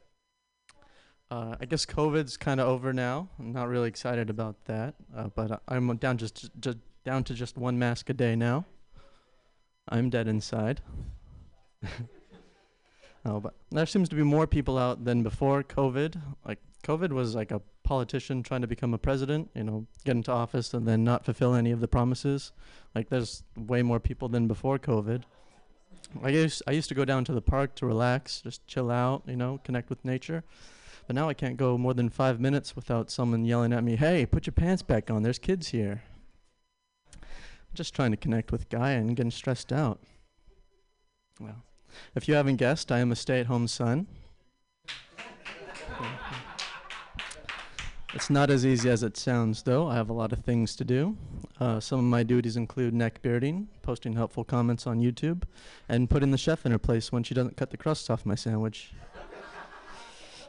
Uh, I guess COVID's kind of over now. I'm not really excited about that, uh, but I'm down just, just down to just one mask a day now. I'm dead inside. [LAUGHS] oh, but there seems to be more people out than before COVID. Like COVID was like a politician trying to become a president, you know, get into office and then not fulfill any of the promises. Like there's way more people than before COVID. I used I used to go down to the park to relax, just chill out, you know, connect with nature. But now I can't go more than five minutes without someone yelling at me, "Hey, put your pants back on. There's kids here." just trying to connect with Gaia and getting stressed out. Well, if you haven't guessed, I am a stay-at-home son. It's not as easy as it sounds, though. I have a lot of things to do. Uh, some of my duties include neck bearding, posting helpful comments on YouTube, and putting the chef in her place when she doesn't cut the crust off my sandwich. [SIGHS]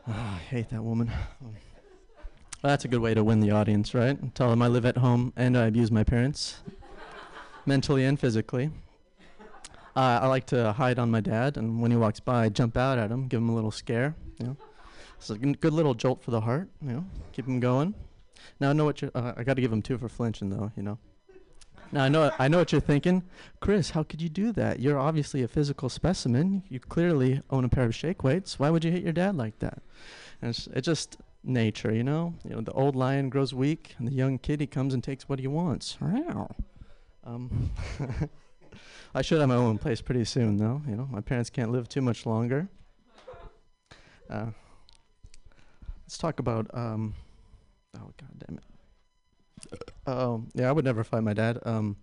Ah, I hate that woman. Well, that's a good way to win the audience, right? Tell them I live at home and I abuse my parents, mentally and physically. Uh, I like to hide on my dad, and when he walks by, I jump out at him, give him a little scare. You know, it's a good little jolt for the heart. You know, keep him going. Now I know what you're. Uh, I got to give him two for flinching, though. You know. Now I know. I know what you're thinking, Chris. How could you do that? You're obviously a physical specimen. You clearly own a pair of shake weights. Why would you hit your dad like that? And it's, it's just nature, you know. You know, the old lion grows weak, and the young kid he comes and takes what he wants. Um, [LAUGHS] I should have my own place pretty soon, though. You know, my parents can't live too much longer. Uh, let's talk about. Um, oh God damn it. Oh yeah, I would never fight my dad. Um,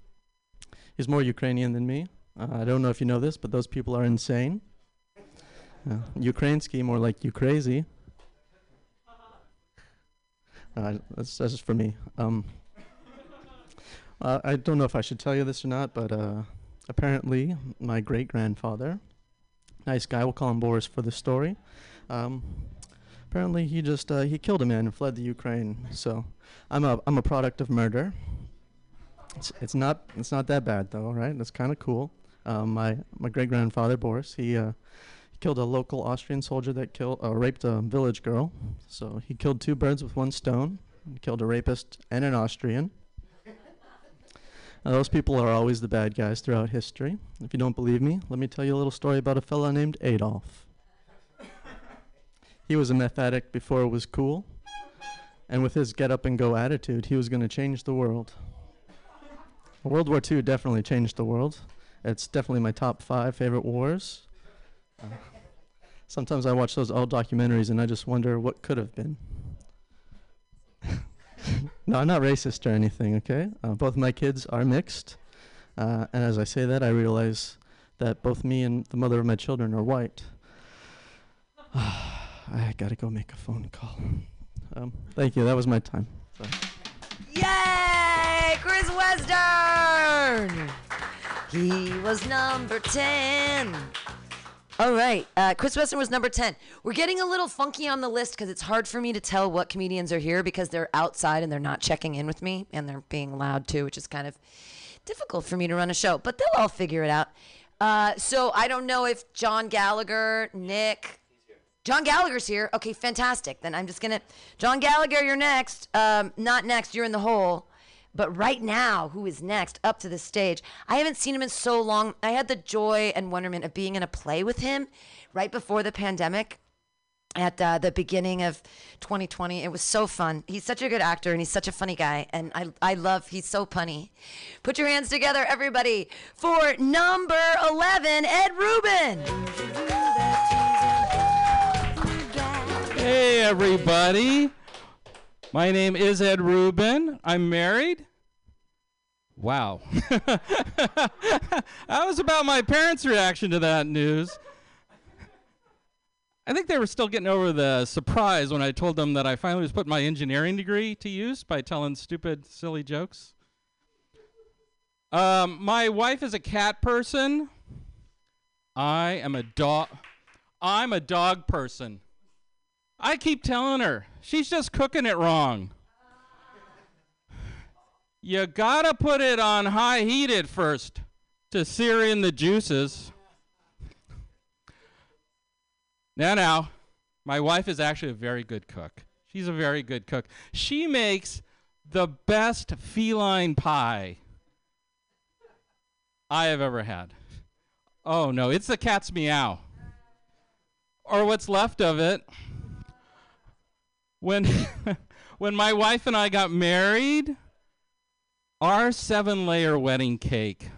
he's more Ukrainian than me. Uh, I don't know if you know this, but those people are insane. Uh, Ukrainsky, more like you crazy. Uh, that's, that's just for me. Um, uh, I don't know if I should tell you this or not, but uh, apparently my great grandfather, nice guy, we'll call him Boris for the story. Um, apparently he just uh, he killed a man and fled the Ukraine. So I'm a I'm a product of murder. It's, it's not it's not that bad though, right? That's kind of cool. Um, my my great grandfather Boris he uh, killed a local Austrian soldier that killed uh, raped a village girl. So he killed two birds with one stone. He killed a rapist and an Austrian. Those people are always the bad guys throughout history. If you don't believe me, let me tell you a little story about a fellow named Adolf. He was a meth addict before it was cool, and with his get up and go attitude, he was going to change the world. World War II definitely changed the world. It's definitely my top five favorite wars. Uh, sometimes I watch those old documentaries and I just wonder what could have been. [LAUGHS] no, I'm not racist or anything, okay? Uh, both my kids are mixed. Uh, and as I say that, I realize that both me and the mother of my children are white. [SIGHS] [SIGHS] [SIGHS] I gotta go make a phone call. Um, thank you. That was my time. Sorry. Yay! Chris Western! He was number 10. All right. Uh, Chris Western was number 10. We're getting a little funky on the list because it's hard for me to tell what comedians are here because they're outside and they're not checking in with me and they're being loud too, which is kind of difficult for me to run a show, but they'll all figure it out. Uh, so I don't know if John Gallagher, Nick, John Gallagher's here. Okay, fantastic. Then I'm just gonna, John Gallagher, you're next. Um, not next. You're in the hole. But right now, who is next up to the stage? I haven't seen him in so long. I had the joy and wonderment of being in a play with him right before the pandemic at uh, the beginning of 2020. It was so fun. He's such a good actor and he's such a funny guy. And I, I love, he's so punny. Put your hands together, everybody, for number 11, Ed Rubin. Hey, everybody. My name is Ed Rubin. I'm married. Wow. [LAUGHS] that was about my parents' reaction to that news. I think they were still getting over the surprise when I told them that I finally was putting my engineering degree to use by telling stupid, silly jokes. Um, my wife is a cat person. I am a dog. I'm a dog person. I keep telling her she's just cooking it wrong. You gotta put it on high heat at first to sear in the juices. Now, now, my wife is actually a very good cook. She's a very good cook. She makes the best feline pie I have ever had. Oh no, it's the cat's meow. Or what's left of it. When [LAUGHS] when my wife and I got married, our seven layer wedding cake,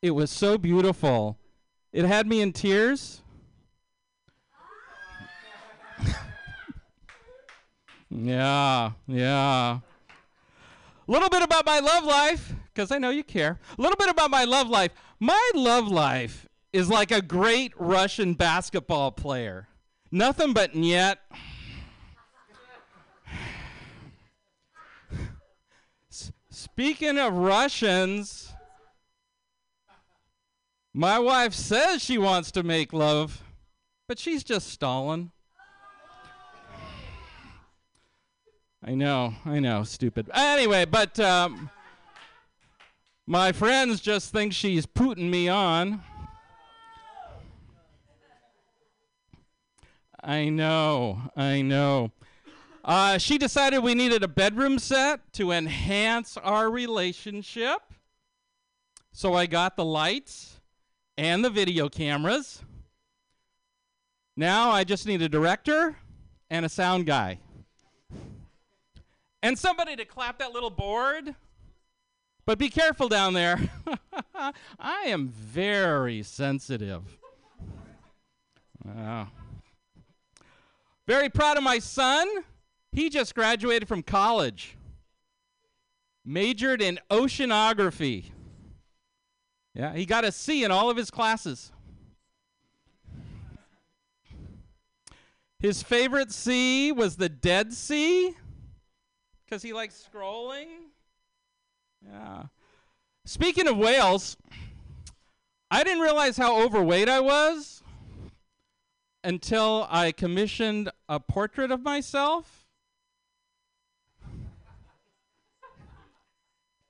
it was so beautiful. It had me in tears. [LAUGHS] yeah, yeah. A little bit about my love life, because I know you care. A little bit about my love life. My love life is like a great Russian basketball player. Nothing but yet. Speaking of Russians, my wife says she wants to make love, but she's just stalling. I know, I know, stupid. Anyway, but um, my friends just think she's putting me on. I know, I know. Uh, she decided we needed a bedroom set to enhance our relationship. So I got the lights and the video cameras. Now I just need a director and a sound guy. And somebody to clap that little board. But be careful down there. [LAUGHS] I am very sensitive. Wow. Very proud of my son. He just graduated from college, majored in oceanography. Yeah, he got a C in all of his classes. His favorite sea was the Dead Sea because he likes scrolling. Yeah. Speaking of whales, I didn't realize how overweight I was until I commissioned a portrait of myself.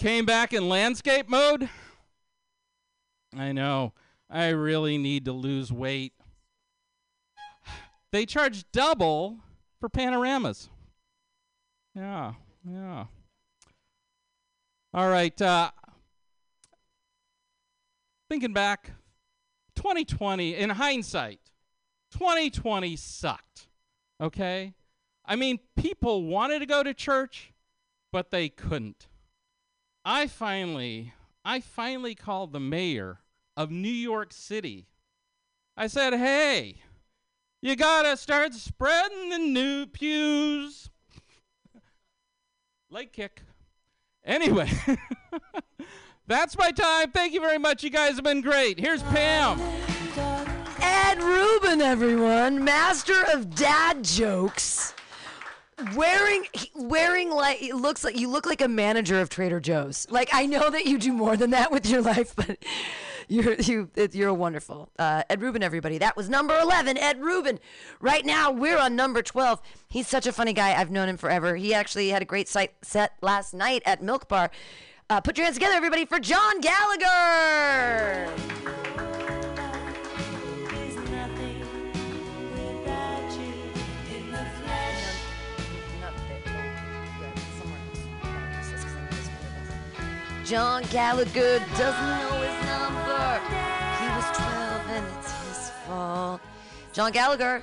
Came back in landscape mode. I know. I really need to lose weight. they charge double for panoramas. Yeah, yeah. All right. Uh, thinking back, 2020, in hindsight, 2020 sucked. Okay? I mean, people wanted to go to church, but they couldn't. I finally, I finally called the mayor of New York City. I said, hey, you gotta start spreading the new pews. [LAUGHS] Leg kick. Anyway, [LAUGHS] that's my time. Thank you very much. You guys have been great. Here's Pam. Ed Rubin, everyone, master of dad jokes. Wearing, wearing like it looks like you look like a manager of Trader Joe's. Like I know that you do more than that with your life, but you're you you're wonderful. Uh, Ed Rubin, everybody. That was number eleven. Ed Rubin. Right now we're on number twelve. He's such a funny guy. I've known him forever. He actually had a great sight set last night at Milk Bar. Uh, put your hands together, everybody, for John Gallagher. John Gallagher doesn't know his number. He was 12 and it's his fault. John Gallagher.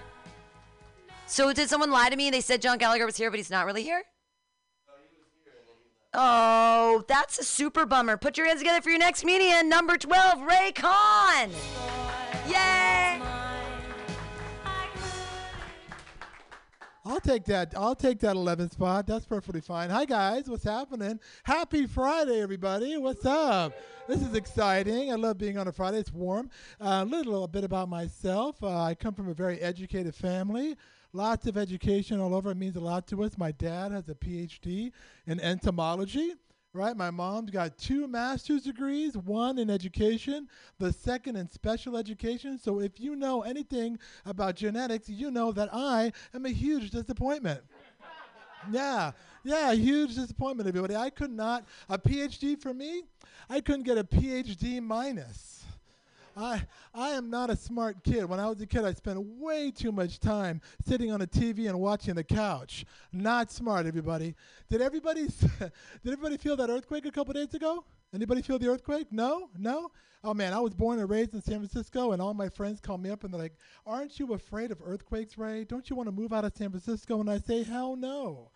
So did someone lie to me? They said John Gallagher was here, but he's not really here? Oh, that's a super bummer. Put your hands together for your next comedian, number 12, Ray Khan. Yay! I'll take that. I'll take that 11th spot. That's perfectly fine. Hi guys, what's happening? Happy Friday, everybody. What's up? This is exciting. I love being on a Friday. It's warm. Uh, a little bit about myself. Uh, I come from a very educated family. Lots of education all over. It means a lot to us. My dad has a PhD in entomology. Right, my mom's got two master's degrees, one in education, the second in special education. So if you know anything about genetics, you know that I am a huge disappointment. [LAUGHS] yeah, yeah, huge disappointment, everybody. I could not, a PhD for me, I couldn't get a PhD minus. I I am not a smart kid. When I was a kid, I spent way too much time sitting on a TV and watching the couch. Not smart, everybody. Did everybody [LAUGHS] did everybody feel that earthquake a couple days ago? Anybody feel the earthquake? No, no. Oh man, I was born and raised in San Francisco, and all my friends call me up and they're like, "Aren't you afraid of earthquakes, Ray? Don't you want to move out of San Francisco?" And I say, "Hell no."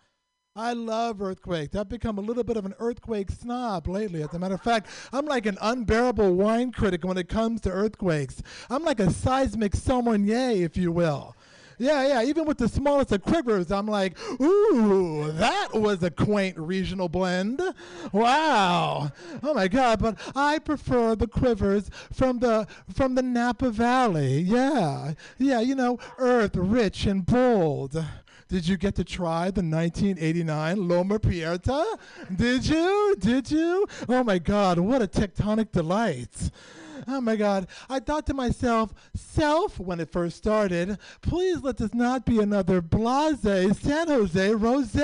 I love earthquakes. I've become a little bit of an earthquake snob lately. As a matter of fact, I'm like an unbearable wine critic when it comes to earthquakes. I'm like a seismic sommelier, if you will. Yeah, yeah. Even with the smallest of quivers, I'm like, ooh, that was a quaint regional blend. Wow. Oh my God. But I prefer the quivers from the from the Napa Valley. Yeah, yeah. You know, earth rich and bold. Did you get to try the 1989 Loma Prieta? Did you? Did you? Oh my God, what a tectonic delight. Oh my God. I thought to myself, self, when it first started, please let this not be another blase San Jose rose.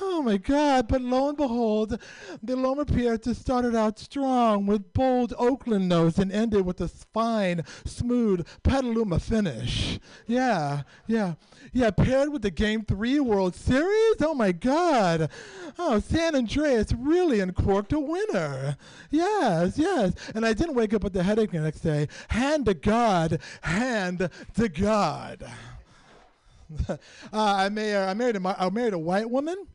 Oh my God. But lo and behold, the Loma Prieta started out strong with bold Oakland notes and ended with a fine, smooth Petaluma finish. Yeah, yeah. Yeah, paired with the Game 3 World Series? Oh my God. Oh, San Andreas really uncorked a winner. Yes, yes. And I didn't wake up with a headache the next day. Hand to God, hand to God. [LAUGHS] uh, I, may, I, married a, I married a white woman.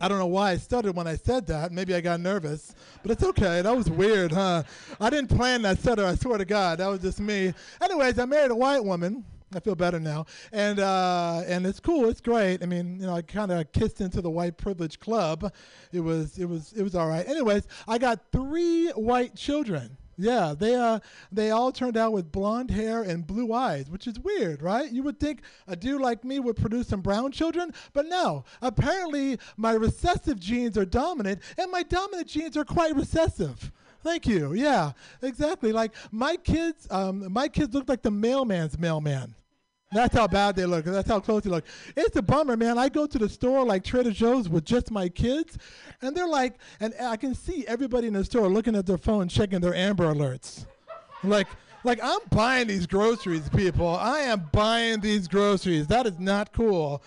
I don't know why I stuttered when I said that. Maybe I got nervous, but it's okay. That was weird, huh? I didn't plan that stutter. I swear to God, that was just me. Anyways, I married a white woman. I feel better now, and uh, and it's cool. It's great. I mean, you know, I kind of kissed into the white privilege club. It was it was it was all right. Anyways, I got three white children. Yeah, they uh they all turned out with blonde hair and blue eyes, which is weird, right? You would think a dude like me would produce some brown children, but no. Apparently, my recessive genes are dominant, and my dominant genes are quite recessive. Thank you. Yeah, exactly. Like my kids, um, my kids look like the mailman's mailman. That's how bad they look. That's how close they look. It's a bummer, man. I go to the store like Trader Joe's with just my kids, and they're like, and I can see everybody in the store looking at their phone, checking their Amber Alerts. Like, Like I'm buying these groceries, people. I am buying these groceries. That is not cool.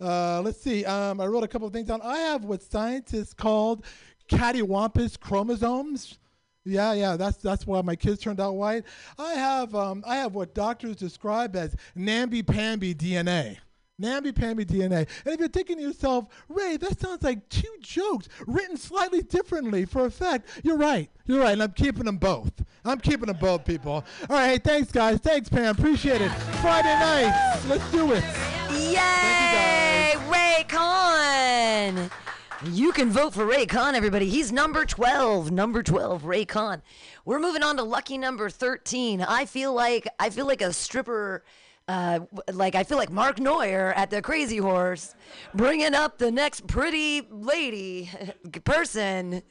Uh, let's see. Um, I wrote a couple of things down. I have what scientists called cattywampus chromosomes. Yeah, yeah, that's that's why my kids turned out white. I have um, I have what doctors describe as namby-pamby DNA. Namby-pamby DNA. And if you're thinking to yourself, Ray, that sounds like two jokes written slightly differently for effect, you're right. You're right, and I'm keeping them both. I'm keeping them both, people. All right, hey, thanks, guys. Thanks, Pam. Appreciate it. Friday night. Let's do it. Yay! Ray Khan! You can vote for Ray Khan, everybody. He's number 12. Number 12, Ray Khan. We're moving on to lucky number 13. I feel like I feel like a stripper uh, like I feel like Mark Neuer at the Crazy Horse, bringing up the next pretty lady [LAUGHS] person.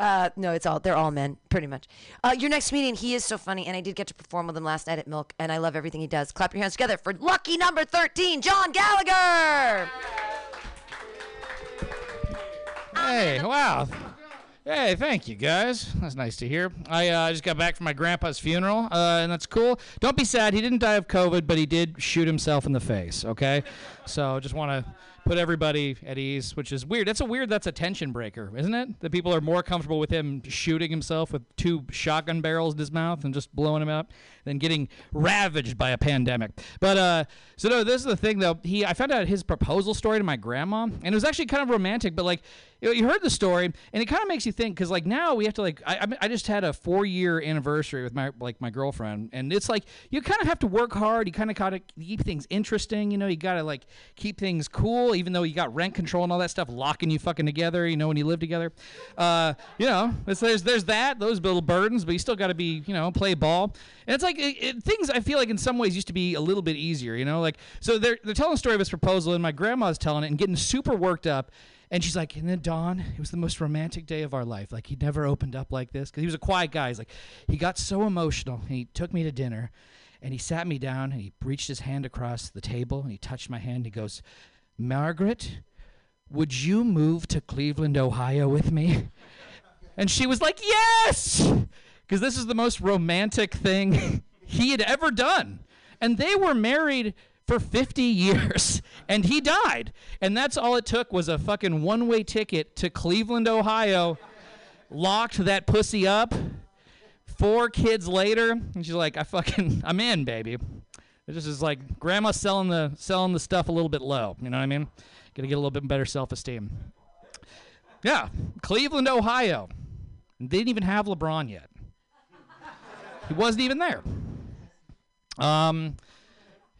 Uh, no, it's all they're all men, pretty much. Uh, your next comedian, he is so funny, and I did get to perform with him last night at Milk, and I love everything he does. Clap your hands together for lucky number thirteen, John Gallagher. Hey, wow. Hey, thank you guys. That's nice to hear. I uh, just got back from my grandpa's funeral, uh, and that's cool. Don't be sad. He didn't die of COVID, but he did shoot himself in the face. Okay, so I just want to put everybody at ease, which is weird. That's a weird. That's a tension breaker, isn't it? That people are more comfortable with him shooting himself with two shotgun barrels in his mouth and just blowing him up than getting ravaged by a pandemic. But uh, so no, this is the thing though. He, I found out his proposal story to my grandma, and it was actually kind of romantic. But like, you, heard the story, and it kind of makes you think because like now we have to like, I, I I just had a four year anniversary with my like my girlfriend, and it's like you kind of have to work hard. You kind of gotta keep things interesting. You know, you gotta like keep things cool, even though you got rent control and all that stuff locking you fucking together. You know, when you live together, uh, you know, there's there's that those little burdens, but you still got to be you know play ball. And it's like it, it, things I feel like in some ways used to be a little bit easier. You know, like so they're they're telling the story of his proposal, and my grandma's telling it and getting super worked up. And she's like, and then Dawn, it was the most romantic day of our life. Like, he'd never opened up like this because he was a quiet guy. He's like, he got so emotional. And he took me to dinner and he sat me down and he reached his hand across the table and he touched my hand. And he goes, Margaret, would you move to Cleveland, Ohio with me? And she was like, yes! Because this is the most romantic thing [LAUGHS] he had ever done. And they were married for 50 years [LAUGHS] and he died. And that's all it took was a fucking one way ticket to Cleveland, Ohio, locked that pussy up. Four kids later, and she's like, I fucking, I'm in, baby. It just is like grandma selling the selling the stuff a little bit low. You know what I mean? To get a little bit better self esteem. Yeah, Cleveland, Ohio. They didn't even have LeBron yet. He wasn't even there. Um,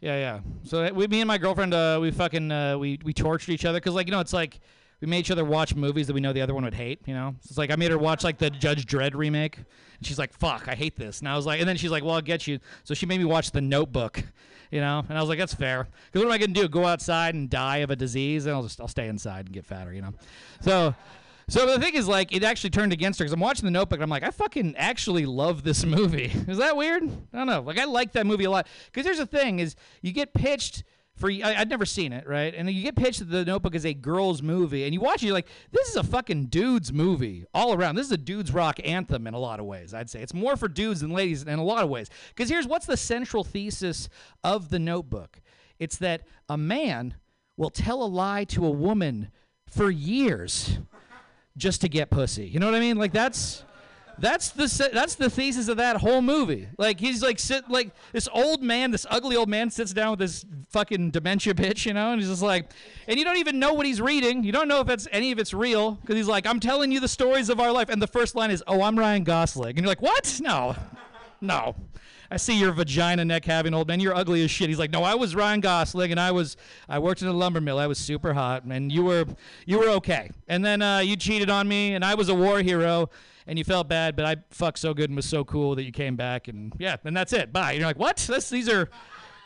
yeah, yeah. So we, me and my girlfriend, uh, we fucking uh, we we tortured each other because like you know it's like we made each other watch movies that we know the other one would hate. You know, so it's like I made her watch like the Judge Dredd remake, and she's like, "Fuck, I hate this." And I was like, and then she's like, "Well, I'll get you." So she made me watch The Notebook. You know, and I was like, "That's fair." Because what am I gonna do? Go outside and die of a disease? And I'll just I'll stay inside and get fatter. You know, so. So the thing is, like, it actually turned against her because I'm watching The Notebook and I'm like, I fucking actually love this movie. [LAUGHS] Is that weird? I don't know. Like, I like that movie a lot because here's the thing: is you get pitched for I, I'd never seen it, right? And you get pitched that The Notebook is a girls' movie, and you watch it, you're like, this is a fucking dudes' movie all around. This is a dudes' rock anthem in a lot of ways. I'd say it's more for dudes than ladies in a lot of ways. Because here's what's the central thesis of The Notebook: it's that a man will tell a lie to a woman for years just to get pussy. You know what I mean? Like that's that's the that's the thesis of that whole movie. Like he's like sit like this old man, this ugly old man sits down with this fucking dementia [LAUGHS] bitch, you know, and he's just like, and you don't even know what he's reading. You don't know if it's any of it's real because he's like, I'm telling you the stories of our life, and the first line is, Oh, I'm Ryan Gosling, and you're like, What? No, no. I see your vagina neck having old man. You're ugly as shit. He's like, no, I was Ryan Gosling, and I was I worked in a lumber mill. I was super hot, and you were you were okay. And then uh, you cheated on me, and I was a war hero, and you felt bad, but I fucked so good and was so cool that you came back, and yeah, and that's it. Bye. And you're like, what? This, these are.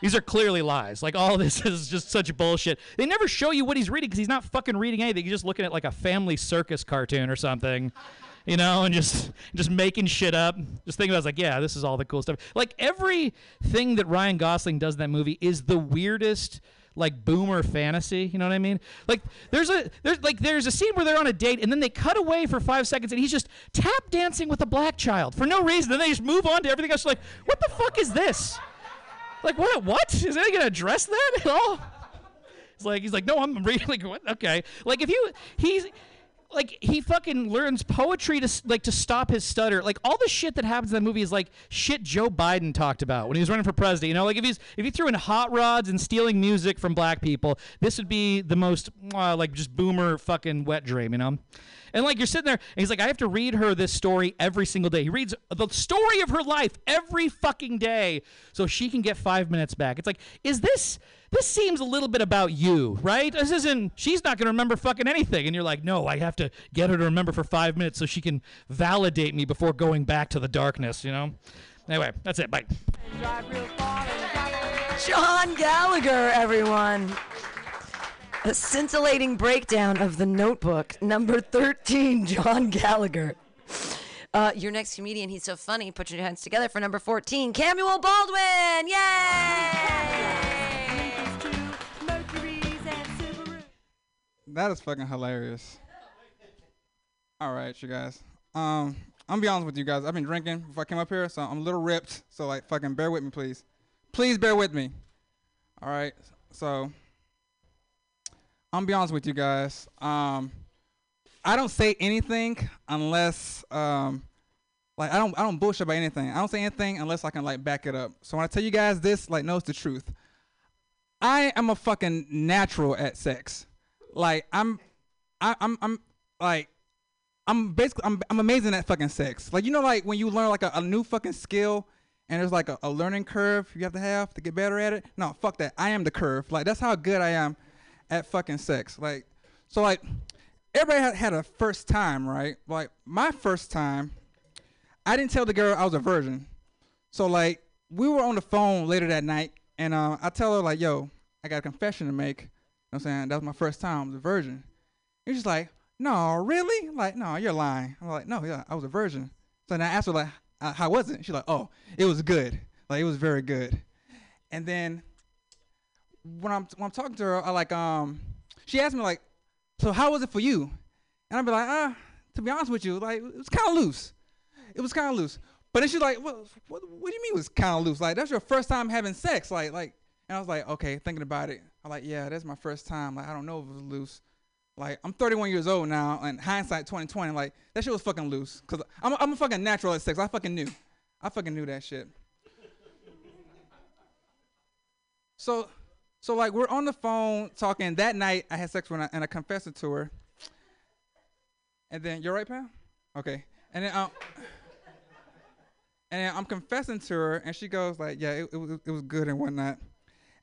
These are clearly lies. Like all [LAUGHS] this is just such bullshit. They never show you what he's reading because he's not fucking reading anything. He's just looking at like a family circus cartoon or something you know, and just just making shit up. Just thinking about, it, like, yeah, this is all the cool stuff. Like everything that Ryan Gosling does in that movie is the weirdest, like boomer fantasy. You know what I mean? Like there's a there's like there's a scene where they're on a date and then they cut away for five seconds and he's just tap dancing with a black child for no reason. Then they just move on to everything else. Like what the fuck is this? Like what? What is anyone gonna address that at all? It's like he's like, no, I'm really like, what? Okay, like if you he's like he fucking learns poetry to like to stop his stutter. Like all the shit that happens in that movie is like shit Joe Biden talked about when he was running for president. You know, like if he's if he threw in hot rods and stealing music from black people, this would be the most uh, like just boomer fucking wet dream. You know. And like you're sitting there, and he's like, I have to read her this story every single day. He reads the story of her life every fucking day, so she can get five minutes back. It's like, is this? This seems a little bit about you, right? This isn't. She's not gonna remember fucking anything, and you're like, no, I have to get her to remember for five minutes so she can validate me before going back to the darkness. You know. Anyway, that's it. Bye. John Gallagher, everyone. A scintillating breakdown of the notebook, number 13, John Gallagher. Uh, your next comedian, he's so funny. Put your hands together for number 14, Camuel Baldwin. Yay! That is fucking hilarious. All right, you guys. Um, I'm gonna be honest with you guys. I've been drinking before I came up here, so I'm a little ripped. So like, fucking bear with me, please. Please bear with me. All right. So I'm gonna be honest with you guys. Um, I don't say anything unless um, like I don't I don't bullshit about anything. I don't say anything unless I can like back it up. So when I tell you guys this, like, no, it's the truth. I am a fucking natural at sex. Like I'm, I, I'm, I'm like, I'm basically, I'm, I'm amazing at fucking sex. Like you know, like when you learn like a, a new fucking skill, and there's like a, a learning curve you have to have to get better at it. No, fuck that. I am the curve. Like that's how good I am at fucking sex. Like, so like, everybody had, had a first time, right? Like my first time, I didn't tell the girl I was a virgin. So like we were on the phone later that night, and uh, I tell her like, "Yo, I got a confession to make." You know I'm saying that was my first time. I was a virgin. And she's like, "No, really? Like, no, you're lying." I'm like, "No, yeah, I was a virgin." So then I asked her like, "How was it?" She's like, "Oh, it was good. Like, it was very good." And then when I'm when I'm talking to her, I like um, she asked me like, "So how was it for you?" And I'd be like, "Ah, to be honest with you, like it was kind of loose. It was kind of loose." But then she's like, what, what, what do you mean it was kind of loose? Like, that's your first time having sex. Like, like, and I was like, okay, thinking about it. I'm like, yeah, that's my first time. Like, I don't know if it was loose. Like, I'm 31 years old now, and hindsight 2020, like, that shit was fucking loose. Cause I'm, I'm a fucking natural at sex. I fucking knew. I fucking knew that shit. So, so like, we're on the phone talking. That night, I had sex with her, and I confessed it to her. And then, you're right, pal? Okay. And then, um, and then I'm confessing to her, and she goes like, "Yeah, it, it was it was good and whatnot."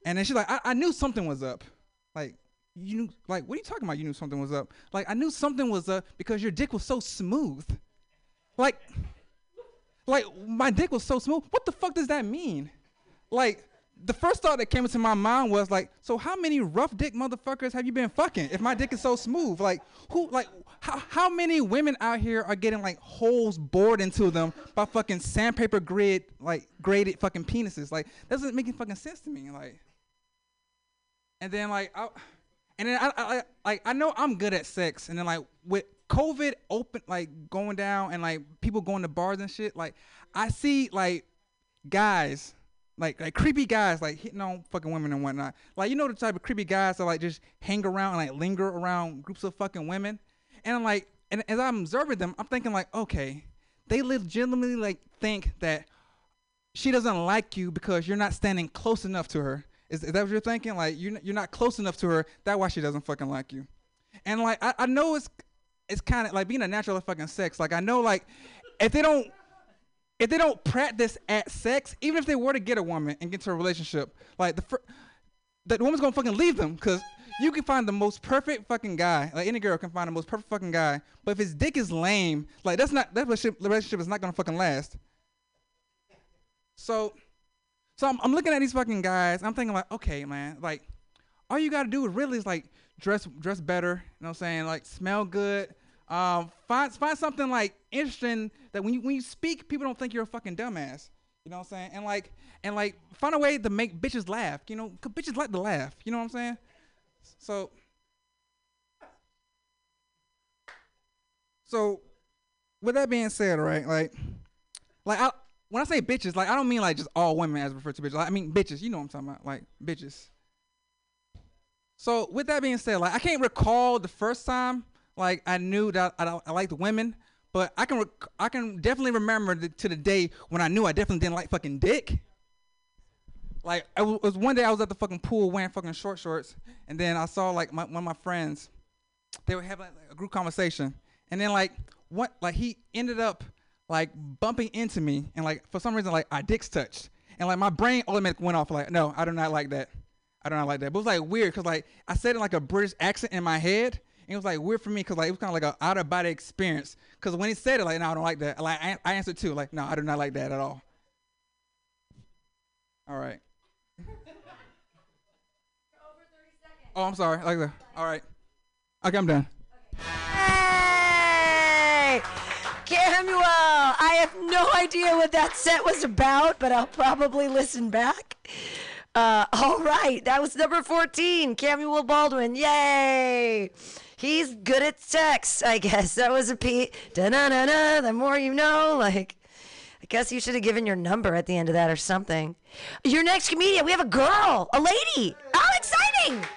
And then she's like, I, "I knew something was up. Like, you knew like what are you talking about? You knew something was up. Like, I knew something was up because your dick was so smooth. Like, like my dick was so smooth. What the fuck does that mean? Like." The first thought that came into my mind was like, so how many rough dick motherfuckers have you been fucking? If my dick is so smooth, like who, like how, how many women out here are getting like holes bored into them by fucking sandpaper grid like graded fucking penises? Like that doesn't make any fucking sense to me. Like, and then like, I, and then I, I, like I know I'm good at sex, and then like with COVID open like going down and like people going to bars and shit, like I see like guys like like creepy guys like hitting on fucking women and whatnot. Like you know the type of creepy guys that like just hang around and like linger around groups of fucking women. And I'm like, and as I'm observing them, I'm thinking like, okay, they legitimately like think that she doesn't like you because you're not standing close enough to her. Is, is that what you're thinking? Like you're you're not close enough to her. That's why she doesn't fucking like you. And like I, I know it's it's kind of like being a natural at fucking sex. Like I know like if they don't if they don't practice at sex, even if they were to get a woman and get into a relationship, like the fir- the woman's gonna fucking leave them because you can find the most perfect fucking guy, like any girl can find the most perfect fucking guy, but if his dick is lame, like that's not that relationship, relationship is not gonna fucking last. So, so I'm, I'm looking at these fucking guys. I'm thinking like, okay, man, like all you gotta do is really is like dress dress better. You know what I'm saying? Like smell good. Um, find find something like interesting that when you when you speak, people don't think you're a fucking dumbass. You know what I'm saying? And like and like find a way to make bitches laugh. You know, 'cause bitches like to laugh. You know what I'm saying? So so with that being said, right? Like like I when I say bitches, like I don't mean like just all women as referred to bitches. Like, I mean bitches. You know what I'm talking about? Like bitches. So with that being said, like I can't recall the first time like I knew that I, I liked women, but I can rec- I can definitely remember the, to the day when I knew I definitely didn't like fucking dick. Like I w- it was one day I was at the fucking pool wearing fucking short shorts, and then I saw like my, one of my friends, they were having like, a group conversation, and then like what like he ended up like bumping into me, and like for some reason like our dicks touched, and like my brain automatically went off like no I do not like that. I don't like that. But it was like weird because like I said it in like a British accent in my head. And it was like weird for me because like it was kind of like an out of body experience. Because when he said it, like no, I don't like that. Like I, I answered too, like no, I do not like that at all. All right. [LAUGHS] Oh, I'm sorry. Like that. All right. Okay, I'm done. Hey! Camuel! I have no idea what that set was about, but I'll probably listen back. Uh, all right, that was number 14, Camuel Baldwin. Yay! He's good at sex, I guess. That was a P. Da na na na. The more you know, like. I guess you should have given your number at the end of that or something. Your next comedian, we have a girl, a lady. How exciting!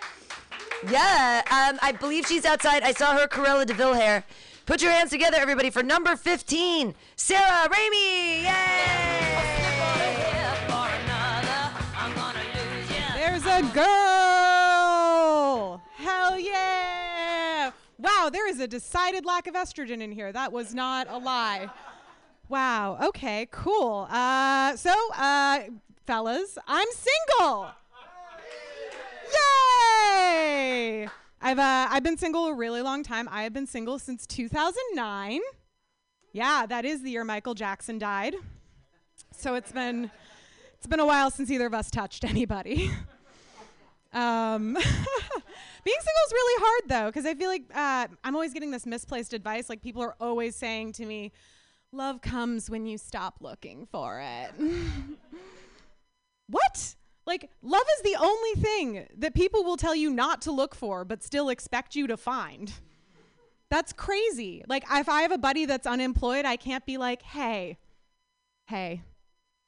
Yeah, um, I believe she's outside. I saw her Cruella de Vil hair. Put your hands together, everybody, for number 15, Sarah Ramey. There's a girl! Hell yeah! Wow, there is a decided lack of estrogen in here. That was not a lie. Wow, okay, cool. Uh, so, uh, fellas, I'm single! Yay! I've, uh, I've been single a really long time. I have been single since 2009. Yeah, that is the year Michael Jackson died. So it's been it's been a while since either of us touched anybody. [LAUGHS] um, [LAUGHS] being single is really hard though, because I feel like uh, I'm always getting this misplaced advice. Like people are always saying to me, "Love comes when you stop looking for it." [LAUGHS] what? Like love is the only thing that people will tell you not to look for, but still expect you to find. That's crazy. Like if I have a buddy that's unemployed, I can't be like, "Hey, hey,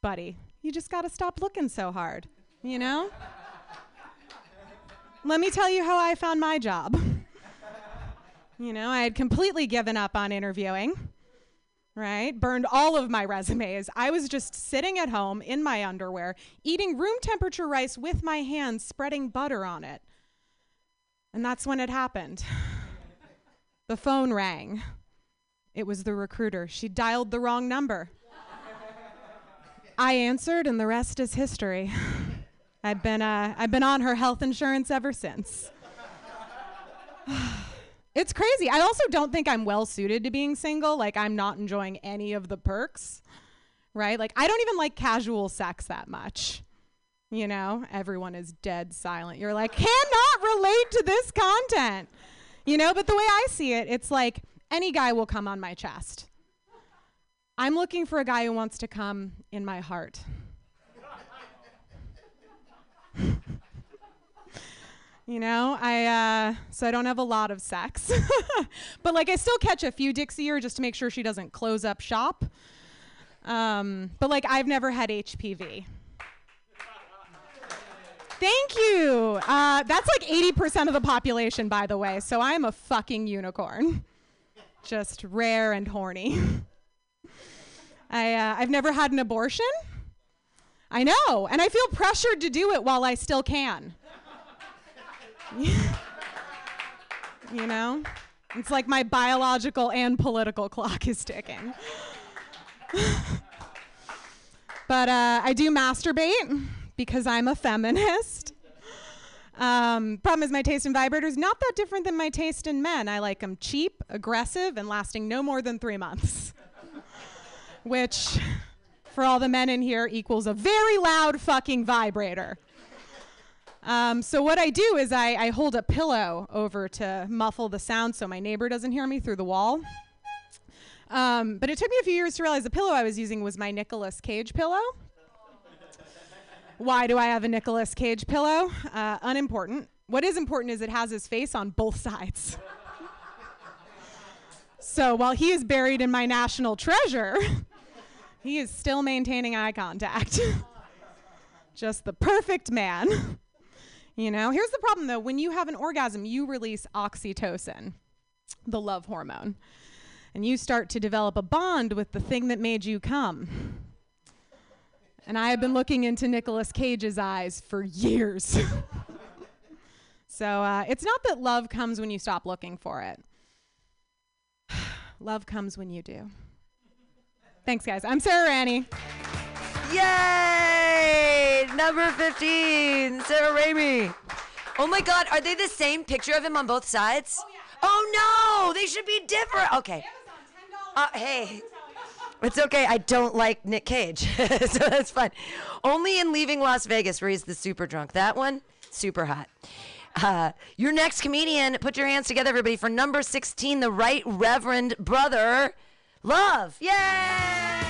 buddy, you just got to stop looking so hard." You know? Let me tell you how I found my job. [LAUGHS] you know, I had completely given up on interviewing. Right? Burned all of my resumes. I was just sitting at home in my underwear, eating room temperature rice with my hands, spreading butter on it. And that's when it happened. [SIGHS] The phone rang. It was the recruiter. She dialed the wrong number. I answered, and the rest is history. [LAUGHS] I've been, uh, I've been on her health insurance ever since. [SIGHS] [SIGHS] it's crazy. I also don't think I'm well suited to being single. Like, I'm not enjoying any of the perks, right? Like, I don't even like casual sex that much. You know, everyone is dead silent. You're like, cannot relate to this content. You know, but the way I see it, it's like any guy will come on my chest. I'm looking for a guy who wants to come in my heart. [LAUGHS] you know, I uh, so I don't have a lot of sex, [LAUGHS] but like I still catch a few dicks a year just to make sure she doesn't close up shop. Um, but like I've never had HPV. Thank you. Uh, that's like 80% of the population, by the way. So I'm a fucking unicorn. Just rare and horny. [LAUGHS] I, uh, I've never had an abortion. I know. And I feel pressured to do it while I still can. [LAUGHS] you know? It's like my biological and political clock is ticking. [LAUGHS] but uh, I do masturbate because I'm a feminist. Um, problem is, my taste in vibrators not that different than my taste in men. I like them cheap, aggressive, and lasting no more than three months. [LAUGHS] Which, for all the men in here, equals a very loud fucking vibrator. Um, so what I do is I, I hold a pillow over to muffle the sound so my neighbor doesn't hear me through the wall. Um, but it took me a few years to realize the pillow I was using was my Nicolas Cage pillow Why do I have a Nicolas Cage pillow? Uh, unimportant. What is important is it has his face on both sides. [LAUGHS] so while he is buried in my national treasure, [LAUGHS] he is still maintaining eye contact. [LAUGHS] Just the perfect man. You know, here's the problem though when you have an orgasm, you release oxytocin, the love hormone, and you start to develop a bond with the thing that made you come. And I have been looking into Nicolas Cage's eyes for years. [LAUGHS] so uh, it's not that love comes when you stop looking for it. [SIGHS] love comes when you do. Thanks, guys. I'm Sarah Ranney. Yay! Number 15, Sarah Raimi. Oh my God, are they the same picture of him on both sides? Oh, no, they should be different. Okay. Uh, hey, it's okay. I don't like Nick Cage, [LAUGHS] so that's fine. Only in Leaving Las Vegas, where he's the super drunk. That one, super hot. Uh, your next comedian, put your hands together, everybody, for number 16, the Right Reverend Brother Love. Yay!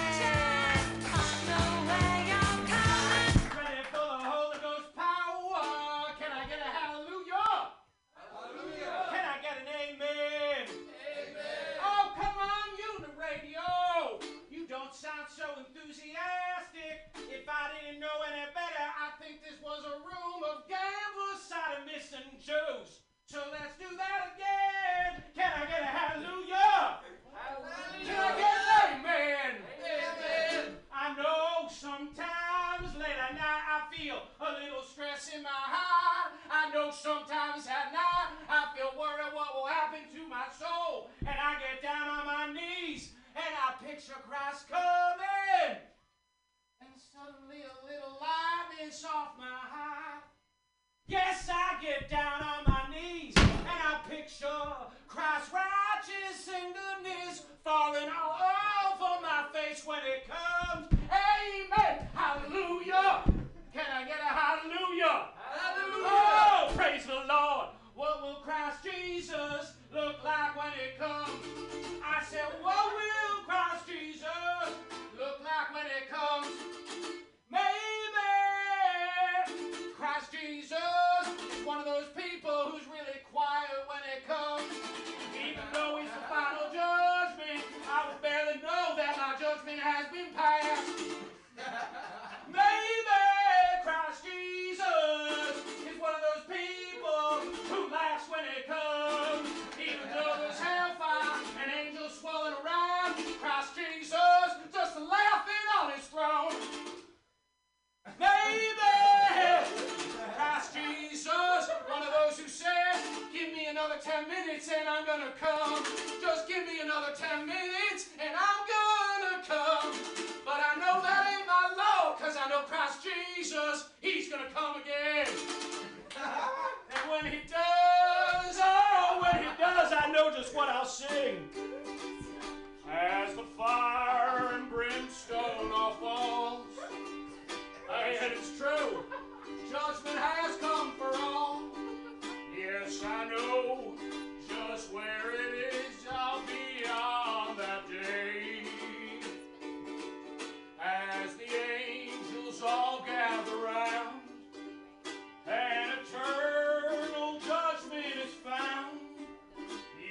A room of gamblers, sodomists, and Jews. So let's do that again. Can I get a hallelujah? Hallelujah. Can I get an amen? Amen. I know sometimes late at night I feel a little stress in my heart. I know sometimes at night I feel worried what will happen to my soul. And I get down on my knees and I picture Christ coming. And suddenly a little light is off my heart. Yes, I get down on my knees and I picture Christ's righteous goodness falling all over my face when it comes. Amen. Hallelujah. Can I get a hallelujah? Hallelujah. Oh, praise the Lord. What will Christ Jesus look like when it comes? I said, what will Christ Jesus look like when it comes? Maybe another 10 minutes and I'm gonna come. Just give me another 10 minutes and I'm gonna come. But I know that ain't my law, cause I know Christ Jesus, He's gonna come again. [LAUGHS] and when He does, oh, when He does, I know just what I'll sing. As the fire and brimstone all falls. And it's true, judgment has come for all. Yes, I know just where it is I'll be on that day. As the angels all gather round, and eternal judgment is found.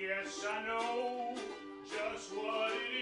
Yes, I know just what it is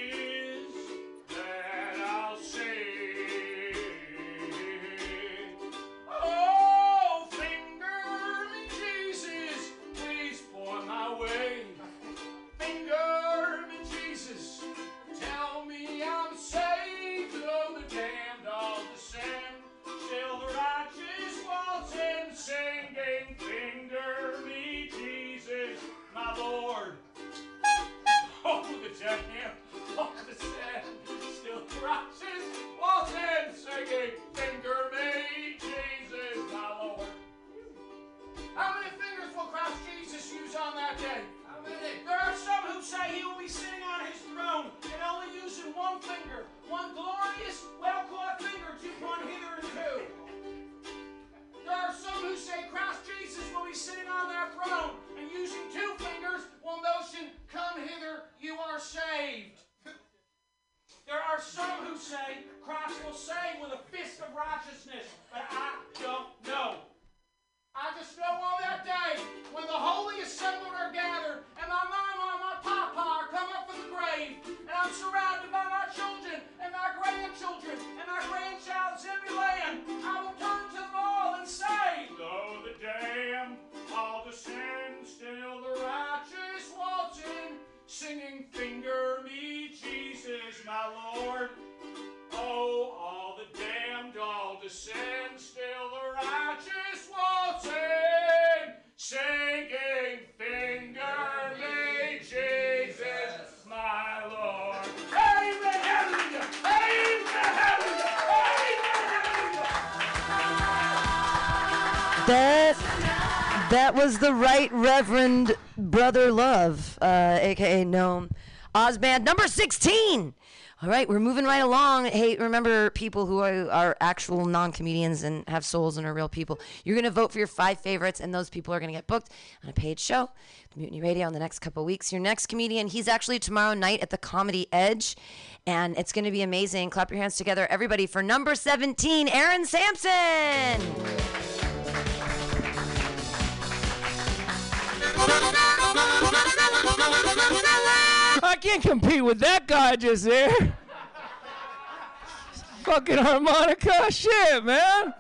That was the Right Reverend Brother Love, uh, aka Gnome Ozband number 16. All right, we're moving right along. Hey, remember people who are, are actual non comedians and have souls and are real people. You're going to vote for your five favorites, and those people are going to get booked on a paid show, Mutiny Radio, in the next couple weeks. Your next comedian, he's actually tomorrow night at the Comedy Edge, and it's going to be amazing. Clap your hands together, everybody, for number 17, Aaron Sampson. I can't compete with that guy just there. Fucking harmonica. Shit, man.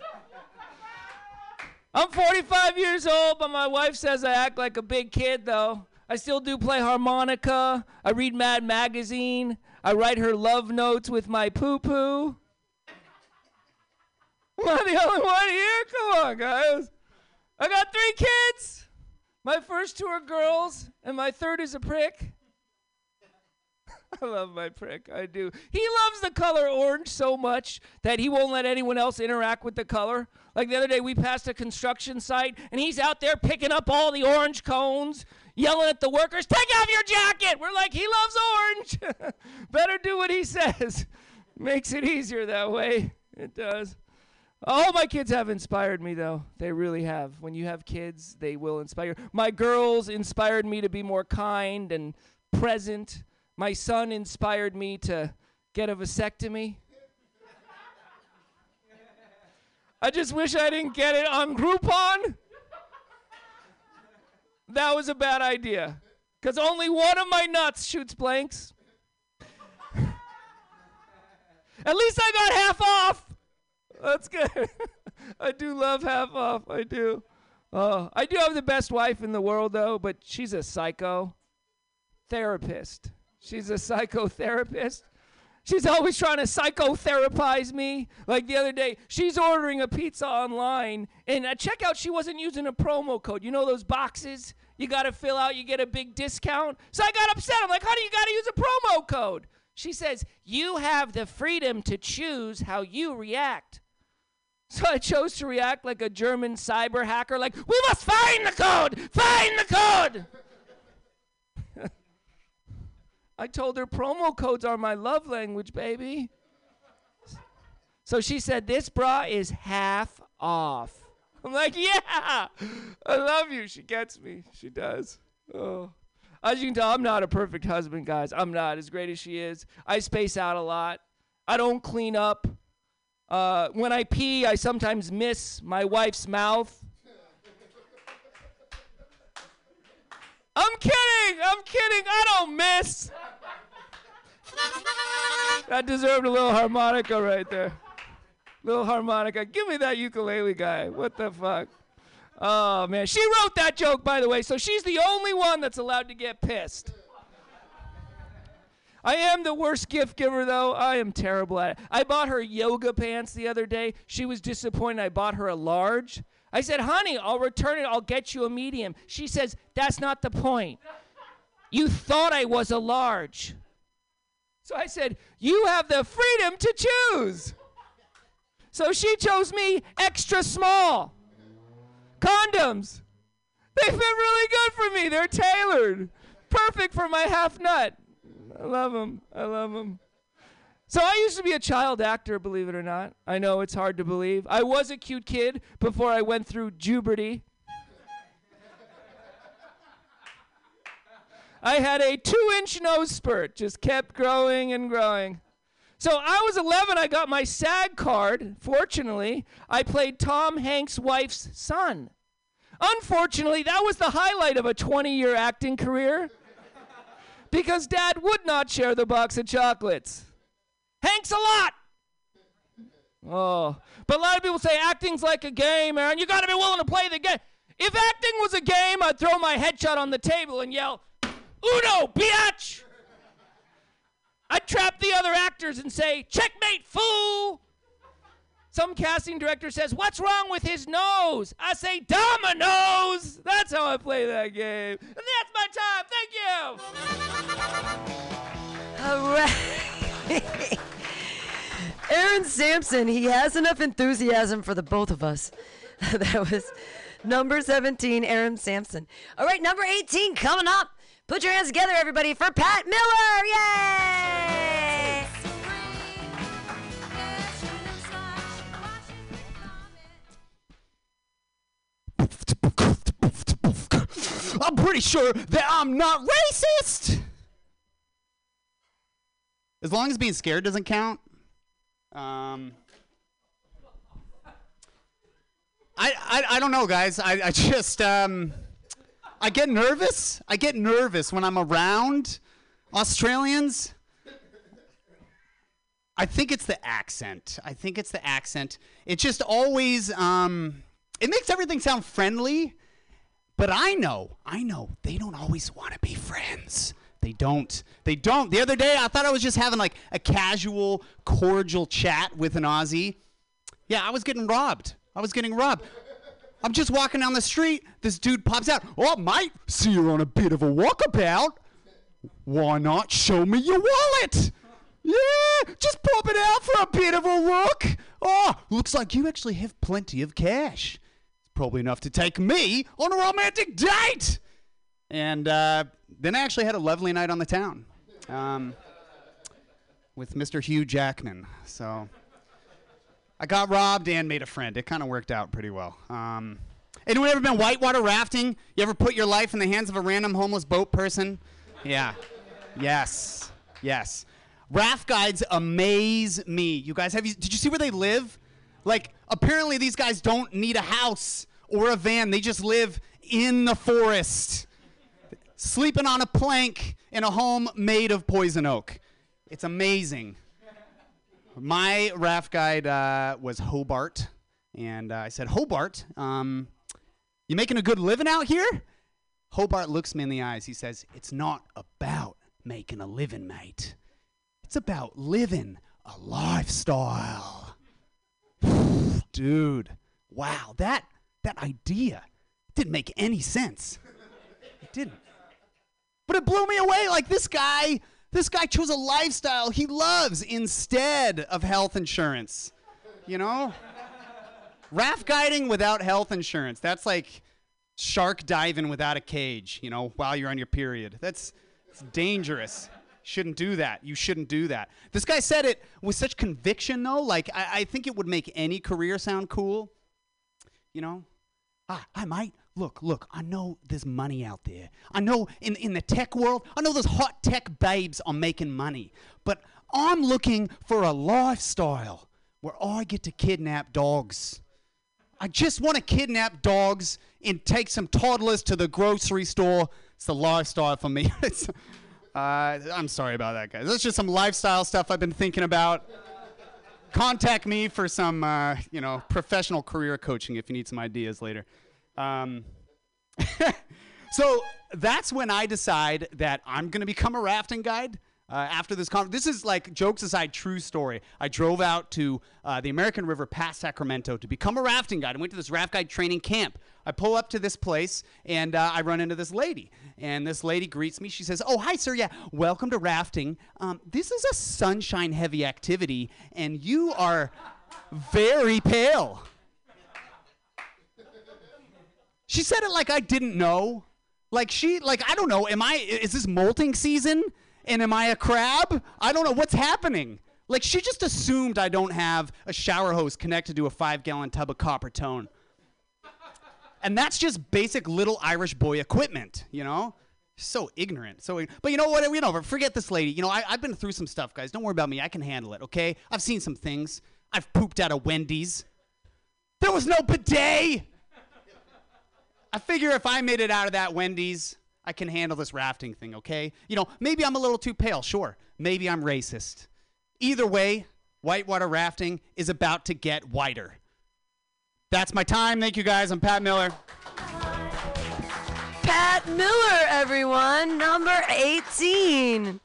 I'm 45 years old, but my wife says I act like a big kid, though. I still do play harmonica. I read Mad Magazine. I write her love notes with my poo poo. Am I the only one here? Come on, guys. I got three kids. My first two are girls, and my third is a prick. [LAUGHS] I love my prick. I do. He loves the color orange so much that he won't let anyone else interact with the color. Like the other day, we passed a construction site, and he's out there picking up all the orange cones, yelling at the workers, Take off your jacket! We're like, He loves orange. [LAUGHS] Better do what he says. [LAUGHS] Makes it easier that way. It does. All my kids have inspired me, though. They really have. When you have kids, they will inspire. My girls inspired me to be more kind and present. My son inspired me to get a vasectomy. I just wish I didn't get it on Groupon. That was a bad idea. Because only one of my nuts shoots blanks. [LAUGHS] At least I got half off. That's good. [LAUGHS] I do love half off. I do. Oh, I do have the best wife in the world, though, but she's a psycho therapist. She's a psychotherapist. She's always trying to psychotherapize me. Like the other day, she's ordering a pizza online, and uh, at checkout, she wasn't using a promo code. You know those boxes you got to fill out, you get a big discount? So I got upset. I'm like, honey, you got to use a promo code. She says, You have the freedom to choose how you react. So I chose to react like a German cyber hacker, like, We must find the code! Find the code! [LAUGHS] I told her promo codes are my love language, baby. So she said, This bra is half off. I'm like, Yeah, I love you. She gets me. She does. Oh. As you can tell, I'm not a perfect husband, guys. I'm not as great as she is. I space out a lot. I don't clean up. Uh, when I pee, I sometimes miss my wife's mouth. I'm kidding. I'm kidding. I don't miss. That deserved a little harmonica right there. Little harmonica. Give me that ukulele guy. What the fuck? Oh man, she wrote that joke by the way, so she's the only one that's allowed to get pissed. I am the worst gift giver though. I am terrible at it. I bought her yoga pants the other day. She was disappointed I bought her a large. I said, "Honey, I'll return it. I'll get you a medium." She says, "That's not the point. You thought I was a large." So I said, "You have the freedom to choose." So she chose me extra small. Condoms. They fit really good for me. They're tailored. Perfect for my half nut. I love them. I love them. So I used to be a child actor, believe it or not. I know it's hard to believe. I was a cute kid before I went through puberty. I had a two inch nose spurt, just kept growing and growing. So I was 11, I got my SAG card. Fortunately, I played Tom Hanks' wife's son. Unfortunately, that was the highlight of a 20 year acting career because dad would not share the box of chocolates. Hanks a lot. Oh, but a lot of people say acting's like a game, Aaron. You got to be willing to play the game. If acting was a game, I'd throw my headshot on the table and yell, Uno, biatch! I'd trap the other actors and say, checkmate, fool! Some casting director says, What's wrong with his nose? I say, Dominoes! That's how I play that game. And that's my time. Thank you. All right. Aaron Sampson, he has enough enthusiasm for the both of us. [LAUGHS] that was number 17, Aaron Sampson. All right, number 18 coming up. Put your hands together, everybody, for Pat Miller. Yay! I'm pretty sure that I'm not racist. As long as being scared doesn't count. Um, I, I, I don't know, guys. I, I just um, I get nervous. I get nervous when I'm around Australians. I think it's the accent. I think it's the accent. It just always um, it makes everything sound friendly. But I know, I know they don't always want to be friends. They don't. They don't. The other day, I thought I was just having like a casual, cordial chat with an Aussie. Yeah, I was getting robbed. I was getting robbed. I'm just walking down the street. This dude pops out. Oh, mate, see you're on a bit of a walkabout. Why not show me your wallet? Yeah, just pop it out for a bit of a look. Oh, looks like you actually have plenty of cash. Probably enough to take me on a romantic date. And uh, then I actually had a lovely night on the town um, with Mr. Hugh Jackman. So I got robbed and made a friend. It kind of worked out pretty well. Um, anyone ever been whitewater rafting? You ever put your life in the hands of a random homeless boat person? Yeah. Yes. Yes. Raft guides amaze me. You guys, have you? Did you see where they live? Like, apparently these guys don't need a house or a van. They just live in the forest, sleeping on a plank in a home made of poison oak. It's amazing. My raft guide uh, was Hobart, and uh, I said, Hobart, um, you making a good living out here? Hobart looks me in the eyes. He says, It's not about making a living, mate. It's about living a lifestyle. Dude, wow, that that idea didn't make any sense. It didn't. But it blew me away. Like this guy, this guy chose a lifestyle he loves instead of health insurance. You know? Raft guiding without health insurance. That's like shark diving without a cage, you know, while you're on your period. That's it's dangerous. Shouldn't do that. You shouldn't do that. This guy said it with such conviction, though. Like, I, I think it would make any career sound cool. You know? Ah, I might. Look, look, I know there's money out there. I know in, in the tech world, I know those hot tech babes are making money. But I'm looking for a lifestyle where I get to kidnap dogs. I just want to kidnap dogs and take some toddlers to the grocery store. It's the lifestyle for me. [LAUGHS] Uh, I'm sorry about that, guys. That's just some lifestyle stuff I've been thinking about. Contact me for some, uh, you know, professional career coaching if you need some ideas later. Um, [LAUGHS] so that's when I decide that I'm going to become a rafting guide. Uh, after this conference, this is like jokes aside, true story. I drove out to uh, the American River past Sacramento to become a rafting guide. I went to this raft guide training camp. I pull up to this place and uh, I run into this lady. And this lady greets me. She says, Oh, hi, sir. Yeah, welcome to rafting. Um, this is a sunshine heavy activity, and you are very pale. She said it like I didn't know. Like she, like I don't know. Am I? Is this molting season? And am I a crab? I don't know what's happening. Like she just assumed I don't have a shower hose connected to a five-gallon tub of Coppertone. And that's just basic little Irish boy equipment, you know. So ignorant. So, but you know what? You know, forget this lady. You know, I, I've been through some stuff, guys. Don't worry about me. I can handle it. Okay. I've seen some things. I've pooped out of Wendy's. There was no bidet. I figure if I made it out of that Wendy's, I can handle this rafting thing, okay? You know, maybe I'm a little too pale, sure. Maybe I'm racist. Either way, whitewater rafting is about to get whiter. That's my time. Thank you guys. I'm Pat Miller. Pat Miller, everyone, number 18.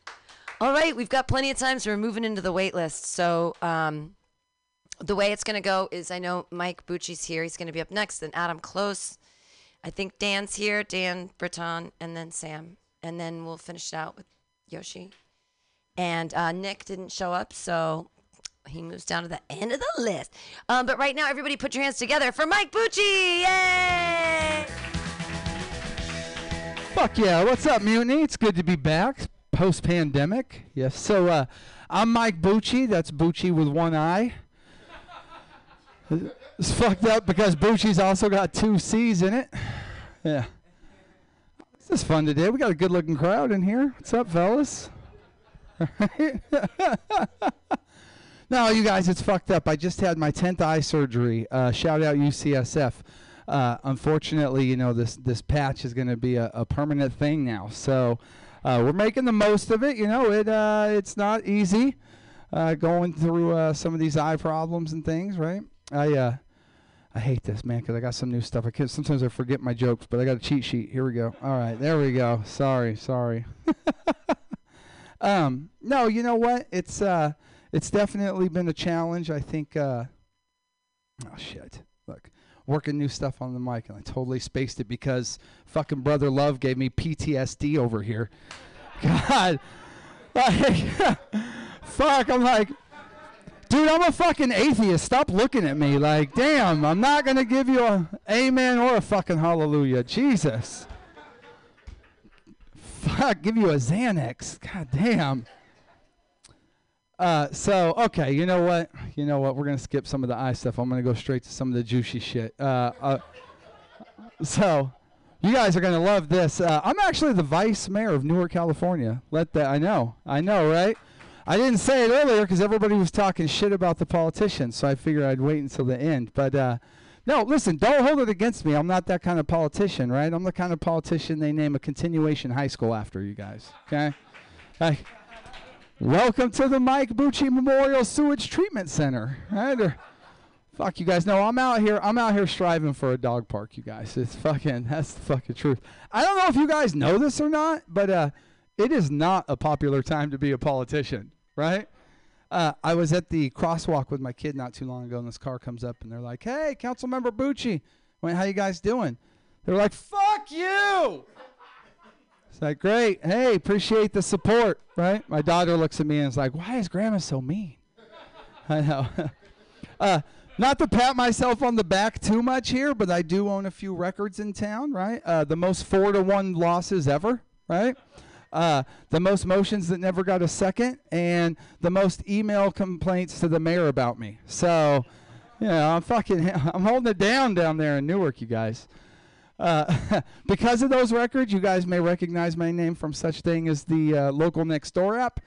All right, we've got plenty of time, so we're moving into the wait list. So, um, the way it's going to go is I know Mike Bucci's here. He's going to be up next. Then Adam Close. I think Dan's here, Dan Breton, and then Sam. And then we'll finish it out with Yoshi. And uh, Nick didn't show up, so he moves down to the end of the list. Um, but right now, everybody put your hands together for Mike Bucci. Yay! Fuck yeah. What's up, Mutiny? It's good to be back post pandemic. Yes. So uh, I'm Mike Bucci. That's Bucci with one eye. It's fucked up because Bucci's also got two C's in it. Yeah. This is fun today. We got a good looking crowd in here. What's up, fellas? [LAUGHS] no, you guys, it's fucked up. I just had my 10th eye surgery. Uh, shout out UCSF. Uh, unfortunately, you know, this, this patch is going to be a, a permanent thing now. So uh, we're making the most of it. You know, it uh, it's not easy uh, going through uh, some of these eye problems and things, right? I uh, I hate this, man, because I got some new stuff. I can sometimes I forget my jokes, but I got a cheat sheet. Here we go. All right, there we go. Sorry, sorry. [LAUGHS] um, no, you know what? It's uh, it's definitely been a challenge. I think. Uh, oh shit! Look, working new stuff on the mic, and I totally spaced it because fucking brother love gave me PTSD over here. [LAUGHS] God, like, [LAUGHS] fuck. I'm like, dude, I'm a fucking atheist. Stop looking at me. Like, damn, I'm not gonna give you a amen or a fucking hallelujah. Jesus. Fuck, give you a Xanax. God damn. Uh, so okay, you know what? You know what? We're gonna skip some of the eye stuff. I'm gonna go straight to some of the juicy shit. Uh, uh, so, you guys are gonna love this. Uh, I'm actually the vice mayor of Newark, California. Let that I know. I know, right? I didn't say it earlier because everybody was talking shit about the politicians, so I figured I'd wait until the end. But uh, no, listen, don't hold it against me. I'm not that kind of politician, right? I'm the kind of politician they name a continuation high school after. You guys, okay? Like, welcome to the Mike Bucci Memorial Sewage Treatment Center, right? Or, fuck you guys. No, I'm out here. I'm out here striving for a dog park. You guys, it's fucking. That's the fucking truth. I don't know if you guys know this or not, but uh, it is not a popular time to be a politician, right? Uh, I was at the crosswalk with my kid not too long ago, and this car comes up, and they're like, "Hey, Councilmember Bucci, went, how you guys doing?" They're like, "Fuck you!" It's like, "Great, hey, appreciate the support." Right? My daughter looks at me and is like, "Why is Grandma so mean?" I know. [LAUGHS] uh, not to pat myself on the back too much here, but I do own a few records in town. Right? Uh, the most four to one losses ever. Right? Uh, the most motions that never got a second, and the most email complaints to the mayor about me. So, you know, I'm fucking, [LAUGHS] I'm holding it down down there in Newark, you guys. Uh, [LAUGHS] because of those records, you guys may recognize my name from such thing as the uh, local next door app,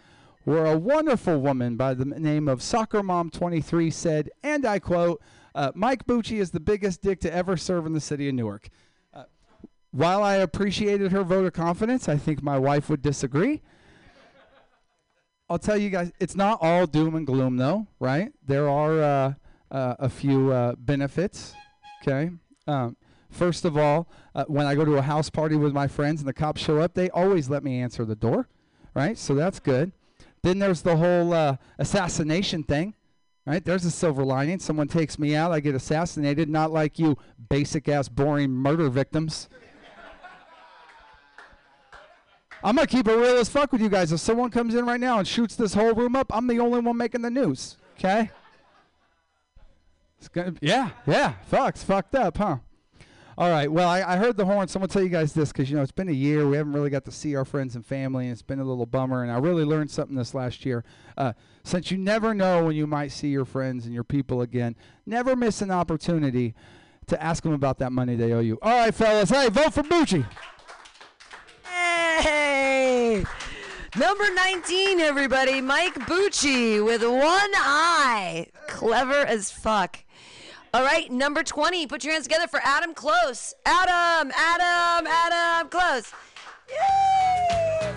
where a wonderful woman by the name of Soccer Mom 23 said, and I quote, uh, "Mike Bucci is the biggest dick to ever serve in the city of Newark." While I appreciated her vote of confidence, I think my wife would disagree. I'll tell you guys, it's not all doom and gloom, though, right? There are uh, uh, a few uh, benefits. Okay. Um, first of all, uh, when I go to a house party with my friends and the cops show up, they always let me answer the door, right? So that's good. Then there's the whole uh, assassination thing, right? There's a silver lining. Someone takes me out, I get assassinated, not like you basic ass, boring murder victims. I'm gonna keep it real as fuck with you guys. If someone comes in right now and shoots this whole room up, I'm the only one making the news. Okay? It's gonna, be, yeah, yeah. Fuck's fucked up, huh? All right. Well, I, I heard the horn. So I'm gonna tell you guys this because you know it's been a year. We haven't really got to see our friends and family, and it's been a little bummer. And I really learned something this last year. Uh, since you never know when you might see your friends and your people again, never miss an opportunity to ask them about that money they owe you. All right, fellas. Hey, vote for Bucci. Hey! Number 19, everybody. Mike Bucci with one eye. Clever as fuck. All right, number 20. Put your hands together for Adam Close. Adam, Adam, Adam Close. Yay!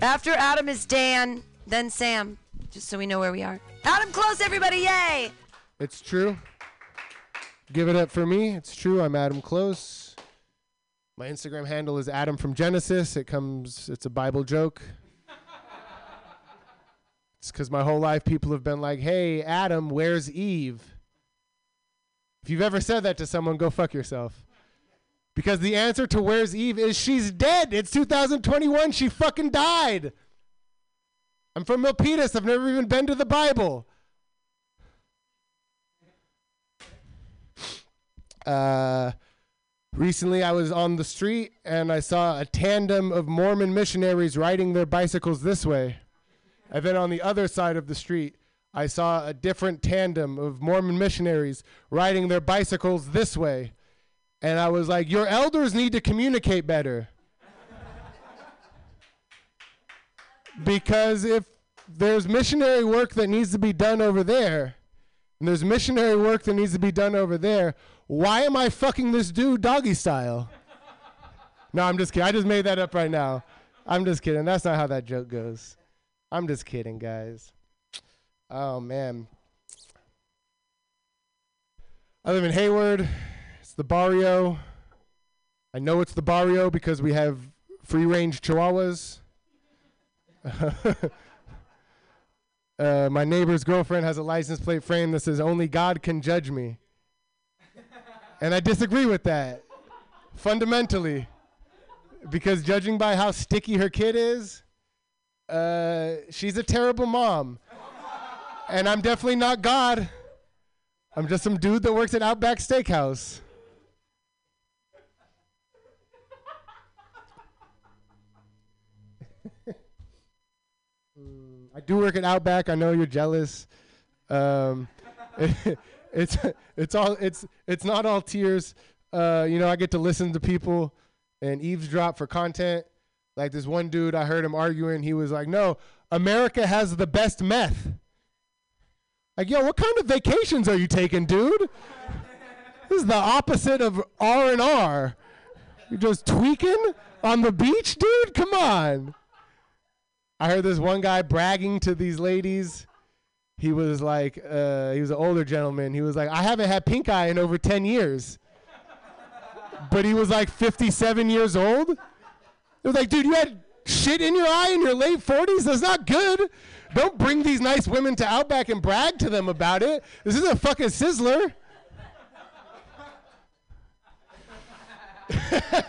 After Adam is Dan, then Sam, just so we know where we are. Adam Close, everybody. Yay! It's true. Give it up for me. It's true. I'm Adam Close. My Instagram handle is Adam from Genesis. It comes. It's a Bible joke. It's because my whole life people have been like, hey, Adam, where's Eve? If you've ever said that to someone, go fuck yourself. Because the answer to where's Eve is she's dead. It's 2021. She fucking died. I'm from Milpitas. I've never even been to the Bible. Uh, recently, I was on the street and I saw a tandem of Mormon missionaries riding their bicycles this way. And then on the other side of the street, I saw a different tandem of Mormon missionaries riding their bicycles this way. And I was like, Your elders need to communicate better. because if there's missionary work that needs to be done over there, and there's missionary work that needs to be done over there, why am I fucking this dude doggy style? no, I'm just kidding. I just made that up right now. I'm just kidding. That's not how that joke goes. I'm just kidding, guys. Oh, man. I live in Hayward. It's the barrio. I know it's the barrio because we have free range chihuahuas. [LAUGHS] uh, my neighbor's girlfriend has a license plate frame that says, Only God can judge me. And I disagree with that fundamentally because judging by how sticky her kid is, uh, she's a terrible mom. and I'm definitely not God. I'm just some dude that works at Outback Steakhouse. [LAUGHS] Mm, I do work at Outback. I know you're jealous. Um, [LAUGHS] it's it's all it's it's not all tears. Uh, you know, I get to listen to people and eavesdrop for content. Like this one dude, I heard him arguing. He was like, "No, America has the best meth." Like, yo, what kind of vacations are you taking, dude? this is the opposite of R and R. You're just tweaking on the beach, dude. Come on. I heard this one guy bragging to these ladies. He was like, uh, he was an older gentleman. He was like, I haven't had pink eye in over 10 years. but he was like 57 years old. It was like, dude, you had shit in your eye in your late 40s? That's not good. Don't bring these nice women to Outback and brag to them about it. This is a fucking sizzler. [LAUGHS]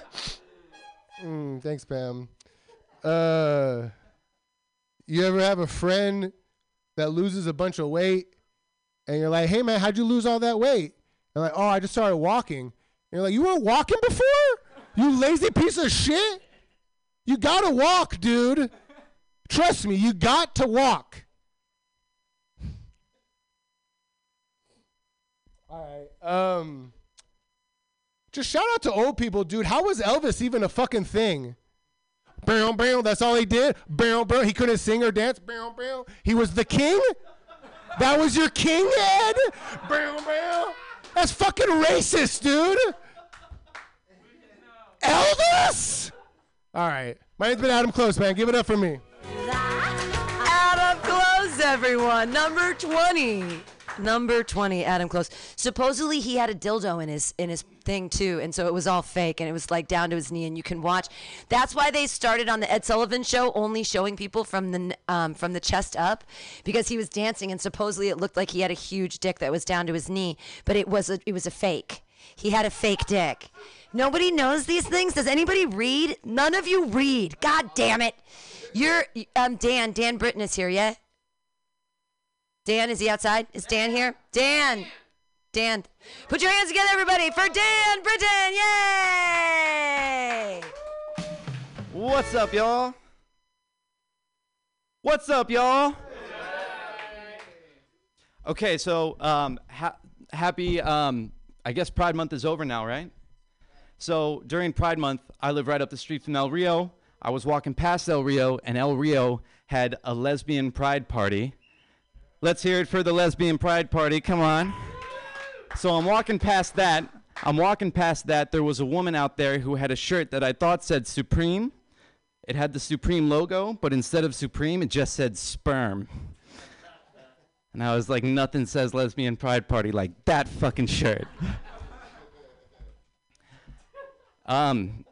mm, thanks, Pam. Uh, you ever have a friend that loses a bunch of weight and you're like, hey man, how'd you lose all that weight? They're like, oh, I just started walking. And you're like, you weren't walking before? You lazy piece of shit? You gotta walk, dude. Trust me, you got to walk. All right. Um, just shout out to old people, dude. How was Elvis even a fucking thing? Bam, bam. That's all he did. Bam, bam. He couldn't sing or dance. Bam, bam. He was the king. That was your king, Ed. Bam, bam. That's fucking racist, dude. Elvis. All right. My name's been Adam Close, man. Give it up for me. Adam Close, everyone. Number 20. Number 20, Adam Close. Supposedly he had a dildo in his in his thing too, and so it was all fake and it was like down to his knee and you can watch. That's why they started on the Ed Sullivan show only showing people from the um, from the chest up because he was dancing and supposedly it looked like he had a huge dick that was down to his knee, but it was a, it was a fake. He had a fake dick. Nobody knows these things. Does anybody read? None of you read. God damn it. You're um Dan, Dan Britton is here, yeah? Dan, is he outside? Is Dan here? Dan. Dan. Put your hands together, everybody, for Dan Britton. Yay! What's up, y'all? What's up, y'all? Okay, so um, ha- happy. Um, I guess Pride Month is over now, right? So during Pride Month, I live right up the street from El Rio. I was walking past El Rio, and El Rio had a lesbian pride party. Let's hear it for the lesbian pride party. Come on. So I'm walking past that. I'm walking past that. There was a woman out there who had a shirt that I thought said Supreme. It had the Supreme logo, but instead of Supreme, it just said sperm. And I was like, nothing says lesbian pride party like that fucking shirt. [LAUGHS] um,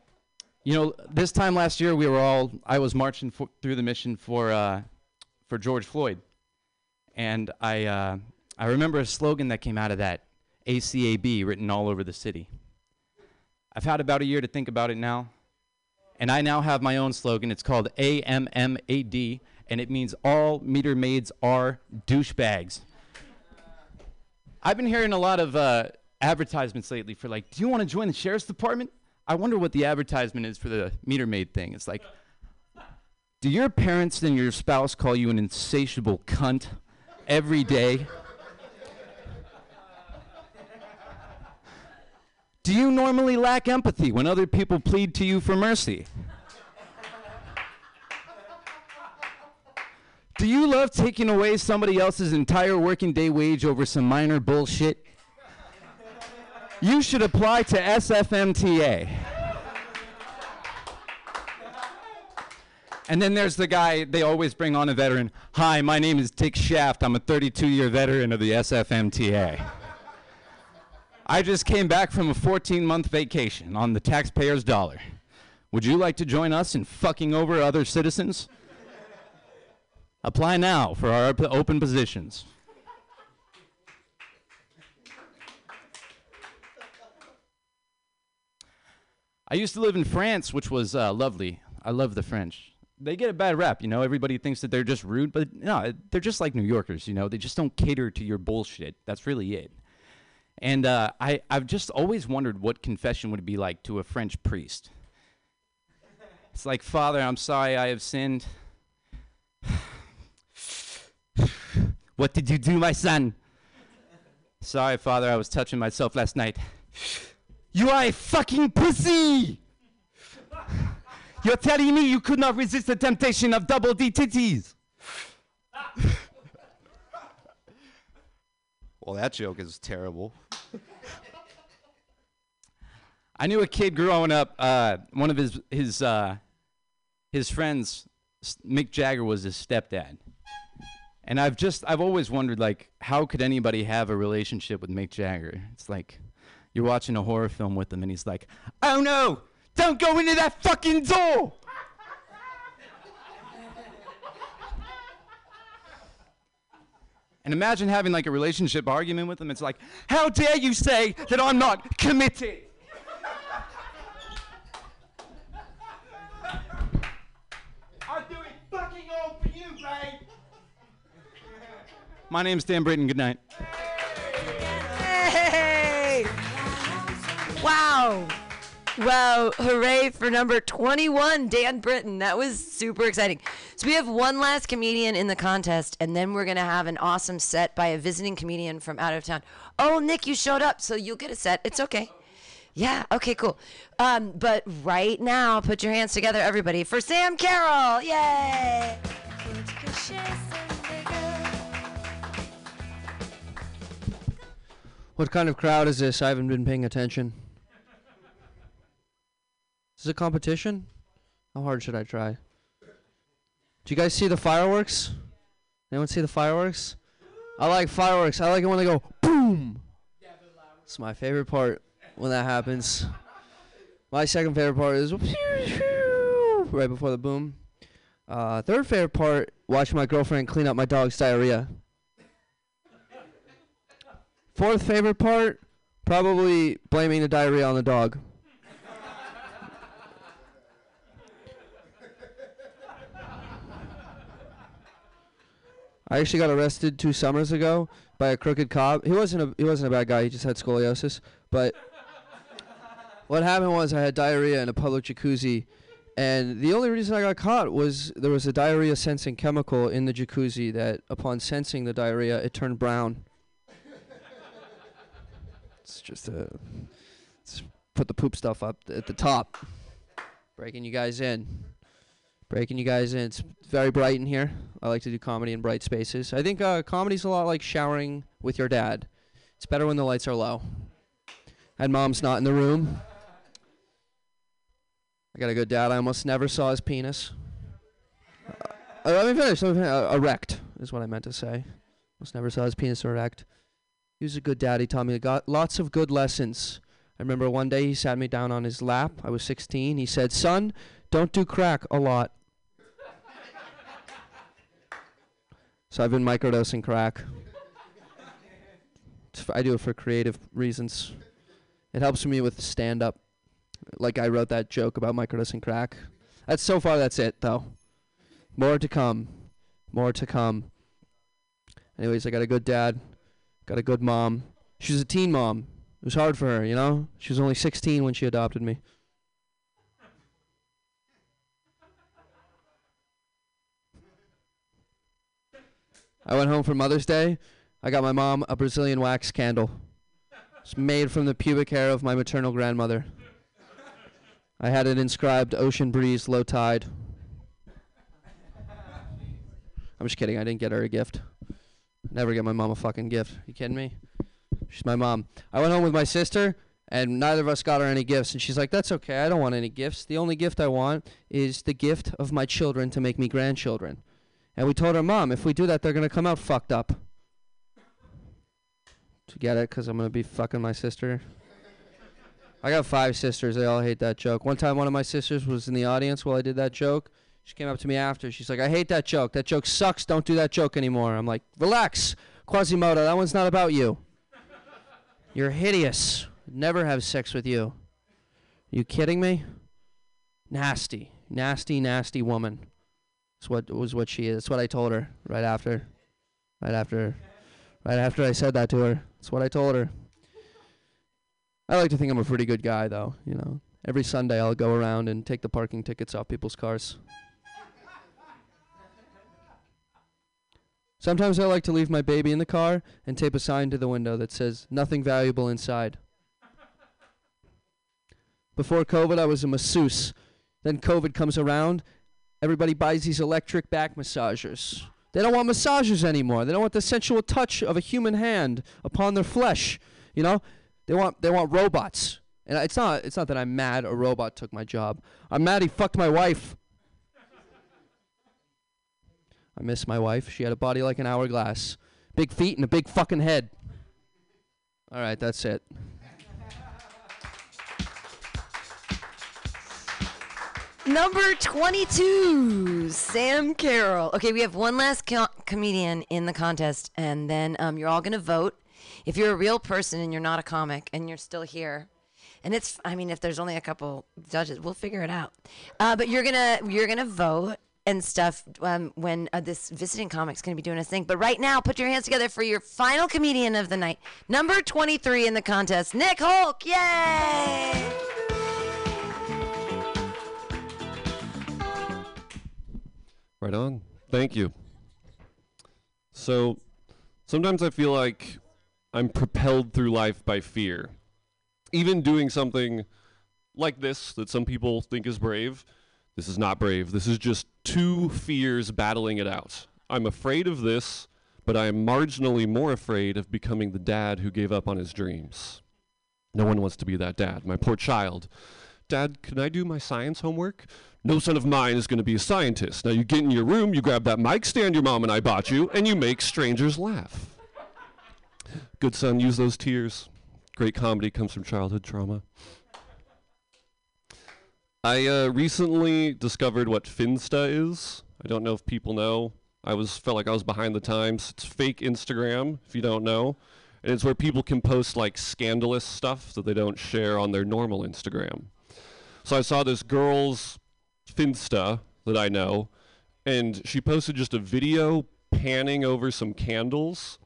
you know, this time last year, we were all, I was marching for, through the mission for, uh, for George Floyd. And I uh, I remember a slogan that came out of that, ACAB, written all over the city. I've had about a year to think about it now, and I now have my own slogan. It's called AMMAD, and it means all meter maids are douchebags. I've been hearing a lot of uh, advertisements lately for like, do you want to join the sheriff's department? I wonder what the advertisement is for the meter maid thing. It's like, do your parents and your spouse call you an insatiable cunt every day? Do you normally lack empathy when other people plead to you for mercy? Do you love taking away somebody else's entire working day wage over some minor bullshit? You should apply to SFMTA. And then there's the guy they always bring on a veteran. Hi, my name is Dick Shaft. I'm a 32 year veteran of the SFMTA. I just came back from a 14 month vacation on the taxpayer's dollar. Would you like to join us in fucking over other citizens? Apply now for our op- open positions. I used to live in France, which was uh, lovely. I love the French. They get a bad rap, you know. Everybody thinks that they're just rude, but no, they're just like New Yorkers, you know. They just don't cater to your bullshit. That's really it. And uh, I, I've just always wondered what confession would be like to a French priest. It's like, Father, I'm sorry I have sinned. [SIGHS] what did you do, my son? Sorry, Father, I was touching myself last night. You are a fucking pussy! You're telling me you could not resist the temptation of double D titties. well, that joke is terrible. I knew a kid growing up. Uh, one of his his uh, his friends, Mick Jagger, was his stepdad, and I've just I've always wondered like how could anybody have a relationship with Mick Jagger? It's like you're watching a horror film with him, and he's like, "Oh no, don't go into that fucking door." And imagine having like a relationship argument with him. It's like, how dare you say that I'm not committed? I'll do it fucking all for you, babe. My name's Dan Britton. Good night. Hey! Wow. Wow. Hooray for number 21, Dan Britton. That was super exciting. So we have one last comedian in the contest, and then we're going to have an awesome set by a visiting comedian from out of town. Oh, Nick, you showed up, so you'll get a set. It's okay. Yeah, okay, cool. Um, but right now, put your hands together, everybody, for Sam Carroll. Yay! What kind of crowd is this? I haven't been paying attention. Is it a competition? How hard should I try? Do you guys see the fireworks? Anyone see the fireworks? I like fireworks. I like it when they go boom. It's my favorite part when that happens. My second favorite part is right before the boom. Uh, third favorite part, watching my girlfriend clean up my dog's diarrhea. Fourth favorite part, probably blaming the diarrhea on the dog. I actually got arrested two summers ago by a crooked cop. He wasn't a he wasn't a bad guy. He just had scoliosis. But [LAUGHS] what happened was I had diarrhea in a public jacuzzi, and the only reason I got caught was there was a diarrhea sensing chemical in the jacuzzi that, upon sensing the diarrhea, it turned brown. [LAUGHS] It's just a it's put the poop stuff up at the top, breaking you guys in, breaking you guys in. It's very bright in here. I like to do comedy in bright spaces. I think uh, comedy's a lot like showering with your dad. It's better when the lights are low. And mom's not in the room. I got a good dad. I almost never saw his penis. Uh, let me finish. Uh, erect is what I meant to say. Almost never saw his penis erect. He was a good dad. He taught me got lots of good lessons. I remember one day he sat me down on his lap. I was 16. He said, "Son, don't do crack a lot." So I've been microdosing crack. I do it for creative reasons. It helps me with stand up. Like I wrote that joke about microdosing crack. That's so far that's it though. More to come. More to come. Anyways, I got a good dad. Got a good mom. She was a teen mom. It was hard for her, you know? She was only 16 when she adopted me. I went home for Mother's Day. I got my mom a Brazilian wax candle. It's made from the pubic hair of my maternal grandmother. I had it inscribed Ocean Breeze, Low Tide. I'm just kidding. I didn't get her a gift. Never get my mom a fucking gift. You kidding me? She's my mom. I went home with my sister, and neither of us got her any gifts. And she's like, That's okay. I don't want any gifts. The only gift I want is the gift of my children to make me grandchildren. And we told her, Mom, if we do that, they're going to come out fucked up. To get it? Because I'm going to be fucking my sister. I got five sisters. They all hate that joke. One time, one of my sisters was in the audience while I did that joke. She came up to me after. She's like, I hate that joke. That joke sucks. Don't do that joke anymore. I'm like, relax, Quasimodo. That one's not about you. You're hideous. Never have sex with you. Are you kidding me? Nasty, nasty, nasty woman. That's what was what she is. That's what I told her right after, right after, right after I said that to her. That's what I told her. I like to think I'm a pretty good guy, though. You know, every Sunday I'll go around and take the parking tickets off people's cars. Sometimes I like to leave my baby in the car and tape a sign to the window that says, nothing valuable inside. Before COVID, I was a masseuse. Then COVID comes around, everybody buys these electric back massagers. They don't want massagers anymore. They don't want the sensual touch of a human hand upon their flesh. You know, they want they want robots. And it's not it's not that I'm mad a robot took my job. I'm mad he fucked my wife. I miss my wife. She had a body like an hourglass, big feet and a big fucking head. All right, that's it. Number 22, Sam Carroll. Okay, we have one last co- comedian in the contest, and then um, you're all going to vote. If you're a real person and you're not a comic and you're still here, and it's, I mean, if there's only a couple judges, we'll figure it out. Uh, but you're gonna, you're gonna vote and stuff um, when uh, this visiting comic's gonna be doing a thing. But right now, put your hands together for your final comedian of the night, number 23 in the contest, Nick Hulk. Yay! Right on. Thank you. So, sometimes I feel like I'm propelled through life by fear. Even doing something like this that some people think is brave, this is not brave. This is just two fears battling it out. I'm afraid of this, but I am marginally more afraid of becoming the dad who gave up on his dreams. No one wants to be that dad. My poor child. Dad, can I do my science homework? No son of mine is going to be a scientist. Now you get in your room, you grab that mic stand your mom and I bought you, and you make strangers laugh. Good son, use those tears. Great comedy comes from childhood trauma. I uh, recently discovered what Finsta is. I don't know if people know. I was felt like I was behind the times. It's fake Instagram, if you don't know. And it's where people can post like scandalous stuff that they don't share on their normal Instagram. So I saw this girl's Finsta that I know, and she posted just a video panning over some candles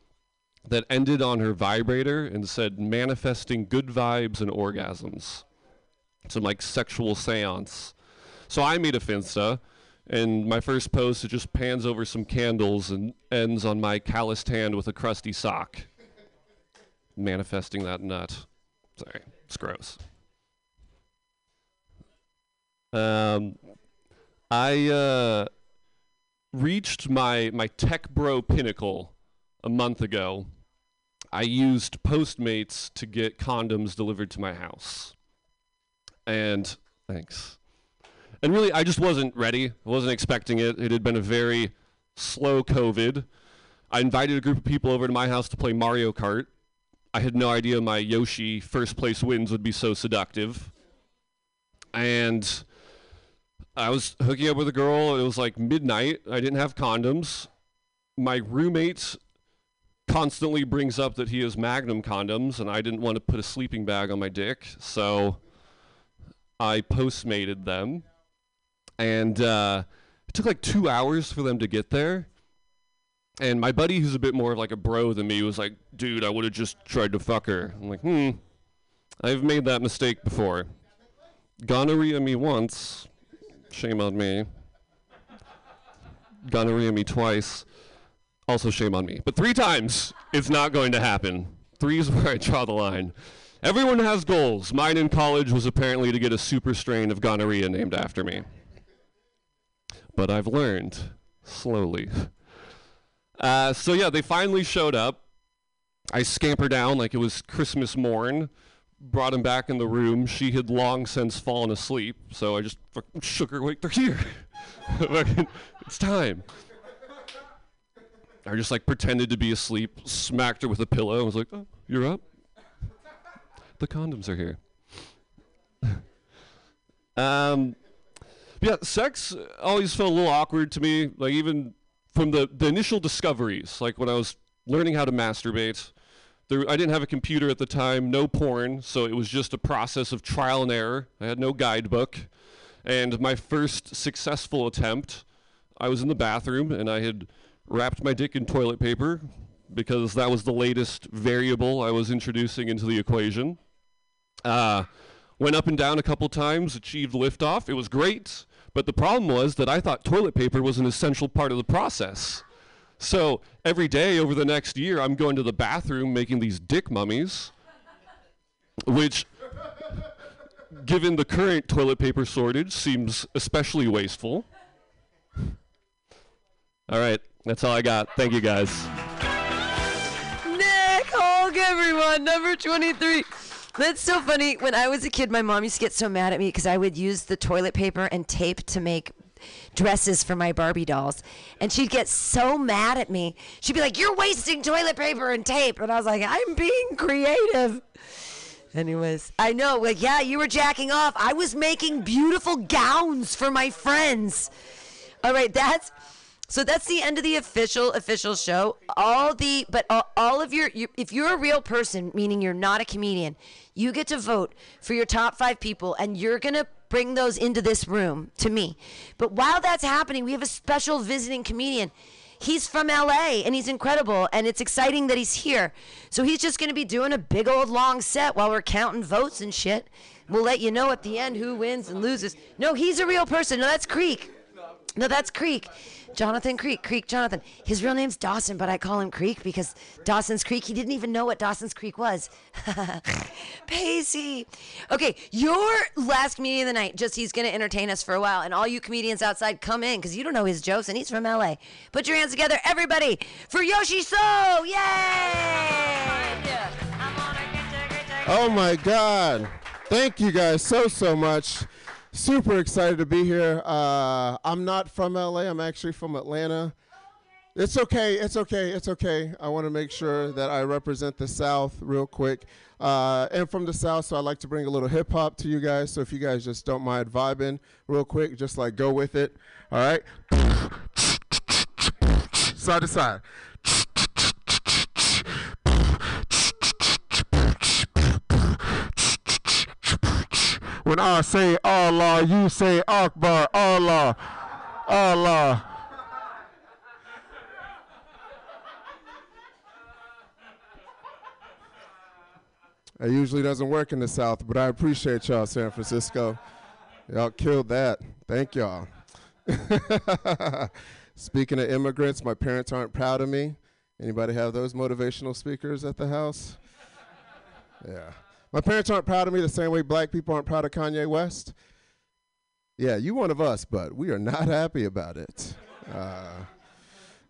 that ended on her vibrator and said manifesting good vibes and orgasms. Some like sexual seance. So I made a Finsta, and my first post it just pans over some candles and ends on my calloused hand with a crusty sock. Manifesting that nut. Sorry, it's gross. Um, I uh, reached my my tech bro pinnacle a month ago. I used Postmates to get condoms delivered to my house. And thanks. And really, I just wasn't ready. I wasn't expecting it. It had been a very slow COVID. I invited a group of people over to my house to play Mario Kart. I had no idea my Yoshi first place wins would be so seductive. And I was hooking up with a girl. It was like midnight. I didn't have condoms. my roommate constantly brings up that he has Magnum condoms, and I didn't want to put a sleeping bag on my dick, so I postmated them, and uh, it took like two hours for them to get there. And my buddy, who's a bit more like a bro than me, was like, "Dude, I would have just tried to fuck her." I'm like, "Hmm, I've made that mistake before. Gonorrhea me once, shame on me. Gonorrhea me twice, also shame on me. But three times, it's not going to happen. Three is [LAUGHS] where I draw the line. Everyone has goals. Mine in college was apparently to get a super strain of gonorrhea named after me. But I've learned slowly. Uh, so yeah, they finally showed up. I scamper down like it was Christmas morn. Brought him back in the room. She had long since fallen asleep, so I just shook her awake. They're here. [LAUGHS] It's time. I just like pretended to be asleep, smacked her with a pillow, and was like, "Oh, you're up. The condoms are here." [LAUGHS] um, yeah, sex always felt a little awkward to me. Like even from the the initial discoveries, like when I was learning how to masturbate. There, I didn't have a computer at the time, no porn, so it was just a process of trial and error. I had no guidebook. And my first successful attempt, I was in the bathroom and I had wrapped my dick in toilet paper because that was the latest variable I was introducing into the equation. Uh, went up and down a couple times, achieved liftoff. It was great, but the problem was that I thought toilet paper was an essential part of the process. So every day over the next year, I'm going to the bathroom making these dick mummies, which, given the current toilet paper shortage, seems especially wasteful. All right, that's all I got. Thank you guys. Nick Hulk, everyone, number 23. That's so funny. When I was a kid, my mom used to get so mad at me because I would use the toilet paper and tape to make dresses for my Barbie dolls. And she'd get so mad at me. She'd be like, You're wasting toilet paper and tape. And I was like, I'm being creative. Anyways, I know, like, yeah, you were jacking off. I was making beautiful gowns for my friends. All right, that's so that's the end of the official official show. All the but all, all of your, your if you're a real person, meaning you're not a comedian, you get to vote for your top five people, and you're gonna bring those into this room to me. But while that's happening, we have a special visiting comedian. He's from LA and he's incredible, and it's exciting that he's here. So he's just gonna be doing a big old long set while we're counting votes and shit. We'll let you know at the end who wins and loses. No, he's a real person. No, that's Creek. No, that's Creek. Jonathan Creek. Creek Jonathan. His real name's Dawson, but I call him Creek because Dawson's Creek, he didn't even know what Dawson's Creek was. [LAUGHS] Pacey. Okay, your last comedian of the night, just he's going to entertain us for a while. And all you comedians outside, come in because you don't know his jokes and he's from LA. Put your hands together, everybody, for Yoshi So. Yay! Oh my God. Thank you guys so, so much. Super excited to be here. Uh, I'm not from LA, I'm actually from Atlanta. It's okay, it's okay, it's okay. I want to make sure that I represent the South real quick. Uh, and from the South, so I'd like to bring a little hip hop to you guys. So if you guys just don't mind vibing real quick, just like go with it. All right? Side to side. When I say Allah, you say Akbar, Allah, Allah. It usually doesn't work in the South, but I appreciate y'all, San Francisco. Y'all killed that. Thank y'all. [LAUGHS] Speaking of immigrants, my parents aren't proud of me. Anybody have those motivational speakers at the house? Yeah. My parents aren't proud of me the same way black people aren't proud of Kanye West. Yeah, you one of us, but we are not happy about it. Uh,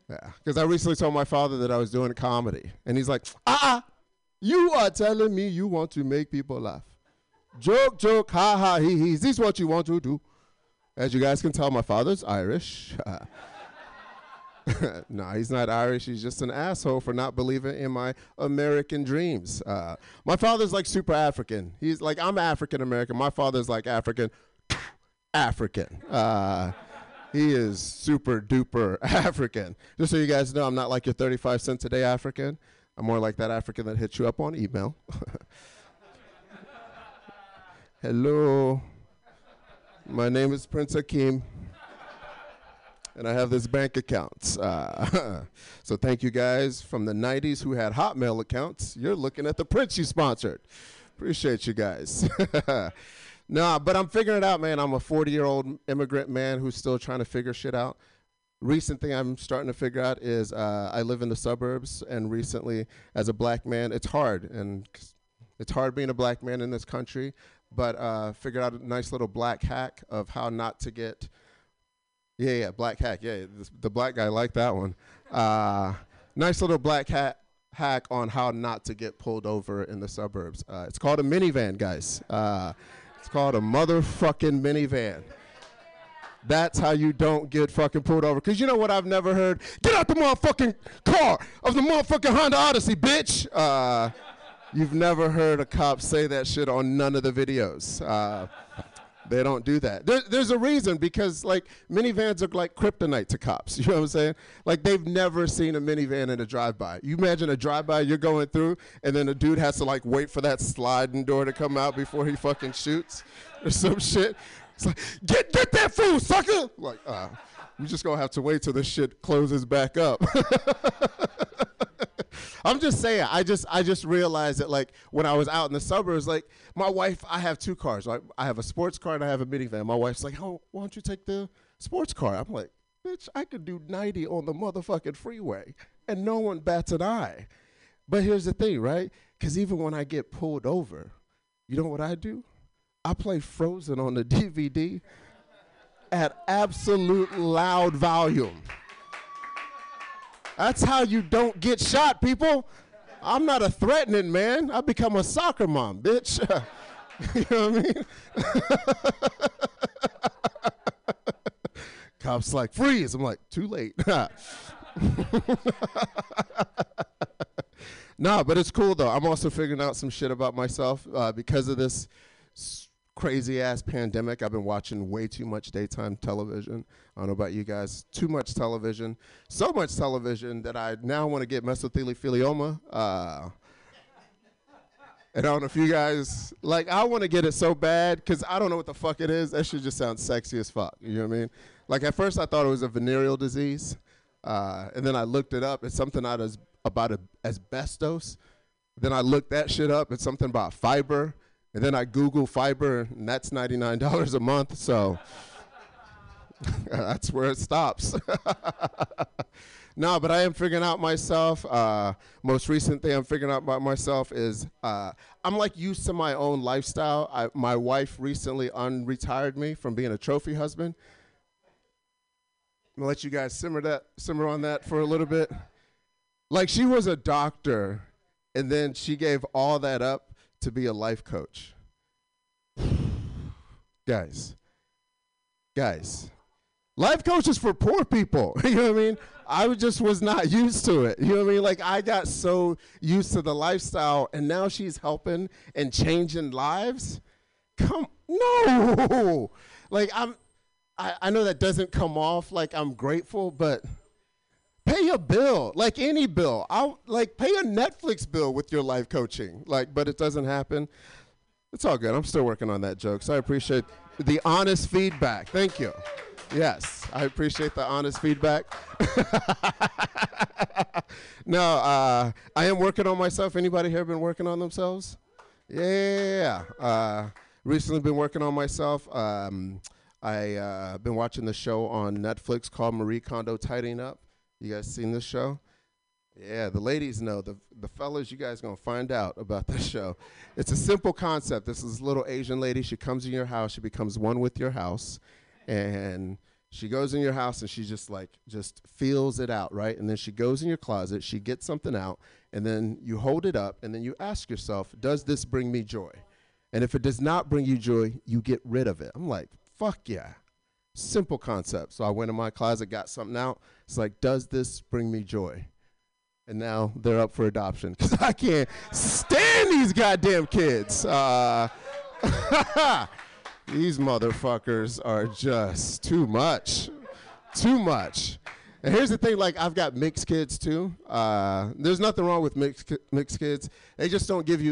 yeah, because I recently told my father that I was doing comedy, and he's like, "Ah, you are telling me you want to make people laugh? Joke, joke, ha ha, he he. Is this what you want to do?" As you guys can tell, my father's Irish. [LAUGHS] no, he's not Irish. He's just an asshole for not believing in my American dreams. Uh, my father's like super African. He's like, I'm African American. My father's like African, [LAUGHS] African. Uh, He is super duper [LAUGHS] African. Just so you guys know, I'm not like your 35 cents a day African. I'm more like that African that hits you up on email. Hello. My name is Prince Akeem. And I have this bank account. Uh, [LAUGHS] so thank you guys from the 90s who had Hotmail accounts. You're looking at the prince you sponsored. Appreciate you guys. [LAUGHS] nah, but I'm figuring it out, man. I'm a 40 year old immigrant man who's still trying to figure shit out. Recent thing I'm starting to figure out is uh, I live in the suburbs, and recently, as a black man, it's hard, and it's hard being a black man in this country. But uh, figured out a nice little black hack of how not to get. Yeah, yeah, black hack. Yeah, this, the black guy liked that one. Uh, nice little black hat hack on how not to get pulled over in the suburbs. Uh, it's called a minivan, guys. Uh, it's called a motherfucking minivan. That's how you don't get fucking pulled over. Cause you know what I've never heard? Get out the motherfucking car of the motherfucking Honda Odyssey, bitch. Uh, you've never heard a cop say that shit on none of the videos. They don't do that. There, there's a reason because like minivans are like kryptonite to cops. [LAUGHS] You know what I'm saying? Like they've never seen a minivan in a drive-by. You imagine a drive-by you're going through, and then a dude has to like wait for that sliding door to come out before he fucking shoots [LAUGHS] or some shit. It's like get get that fool, sucker. Like uh, we just gonna have to wait till this shit closes back up. [LAUGHS] I'm just saying. I just I just realized that like when I was out in the suburbs, like my wife, I have two cars. Like I have a sports car and I have a minivan. My wife's like, "Oh, why don't you take the sports car?" I'm like, "Bitch, I could do 90 on the motherfucking freeway and no one bats an eye." But here's the thing, right? Because even when I get pulled over, you know what I do? I play Frozen on the [LAUGHS] DVD at absolute loud volume. That's how you don't get shot, people. I'm not a threatening man. I become a soccer mom, bitch. [LAUGHS] you know what I mean? [LAUGHS] Cops like freeze. I'm like too late. [LAUGHS] nah, but it's cool though. I'm also figuring out some shit about myself uh, because of this crazy ass pandemic. I've been watching way too much daytime television. I don't know about you guys. Too much television. So much television that I now want to get mesothelioma. Uh, and I don't know if you guys like. I want to get it so bad because I don't know what the fuck it is. That shit just sounds sexy as fuck. You know what I mean? Like at first I thought it was a venereal disease, uh, and then I looked it up. It's something out as about a, asbestos. Then I looked that shit up. It's something about fiber, and then I Google fiber, and that's ninety nine dollars a month. So [LAUGHS] that's where it stops. [LAUGHS] no, but I am figuring out myself. Uh, most recent thing I'm figuring out about myself is uh, I'm like used to my own lifestyle. I, my wife recently unretired me from being a trophy husband. I'm gonna let you guys simmer that simmer on that for a little bit. Like she was a doctor, and then she gave all that up to be a life coach. [SIGHS] guys, guys, life coaches for poor people. [LAUGHS] you know what I mean? I just was not used to it. You know what I mean? Like I got so used to the lifestyle, and now she's helping and changing lives. Come no, [LAUGHS] like I'm. I, I know that doesn't come off like I'm grateful, but pay a bill like any bill. I'll like pay a Netflix bill with your life coaching. Like, but it doesn't happen. It's all good. I'm still working on that joke, so I appreciate the honest feedback. Thank you. Yes, I appreciate the honest feedback. [LAUGHS] no, uh, I am working on myself. Anybody here been working on themselves? Yeah. Uh, recently been working on myself. Um, I uh, been watching the show on Netflix called Marie Kondo Tidying Up. You guys seen this show? Yeah, the ladies know. The the fellas, you guys gonna find out about [LAUGHS] this show. It's a simple concept. This is a little Asian lady. She comes in your house. She becomes one with your house, and she goes in your house and she just like just feels it out, right? And then she goes in your closet. She gets something out, and then you hold it up, and then you ask yourself, "Does this bring me joy?" And if it does not bring you joy, you get rid of it. I'm like, fuck yeah. Simple concept. So I went in my closet, got something out. It's like, does this bring me joy? And now they're up for adoption [LAUGHS] because I can't stand these goddamn kids. Uh, [LAUGHS] these motherfuckers are just too much. too much. And here's the thing: like I've got mixed kids too. Uh, there's nothing wrong with mixed mixed kids. They just don't give you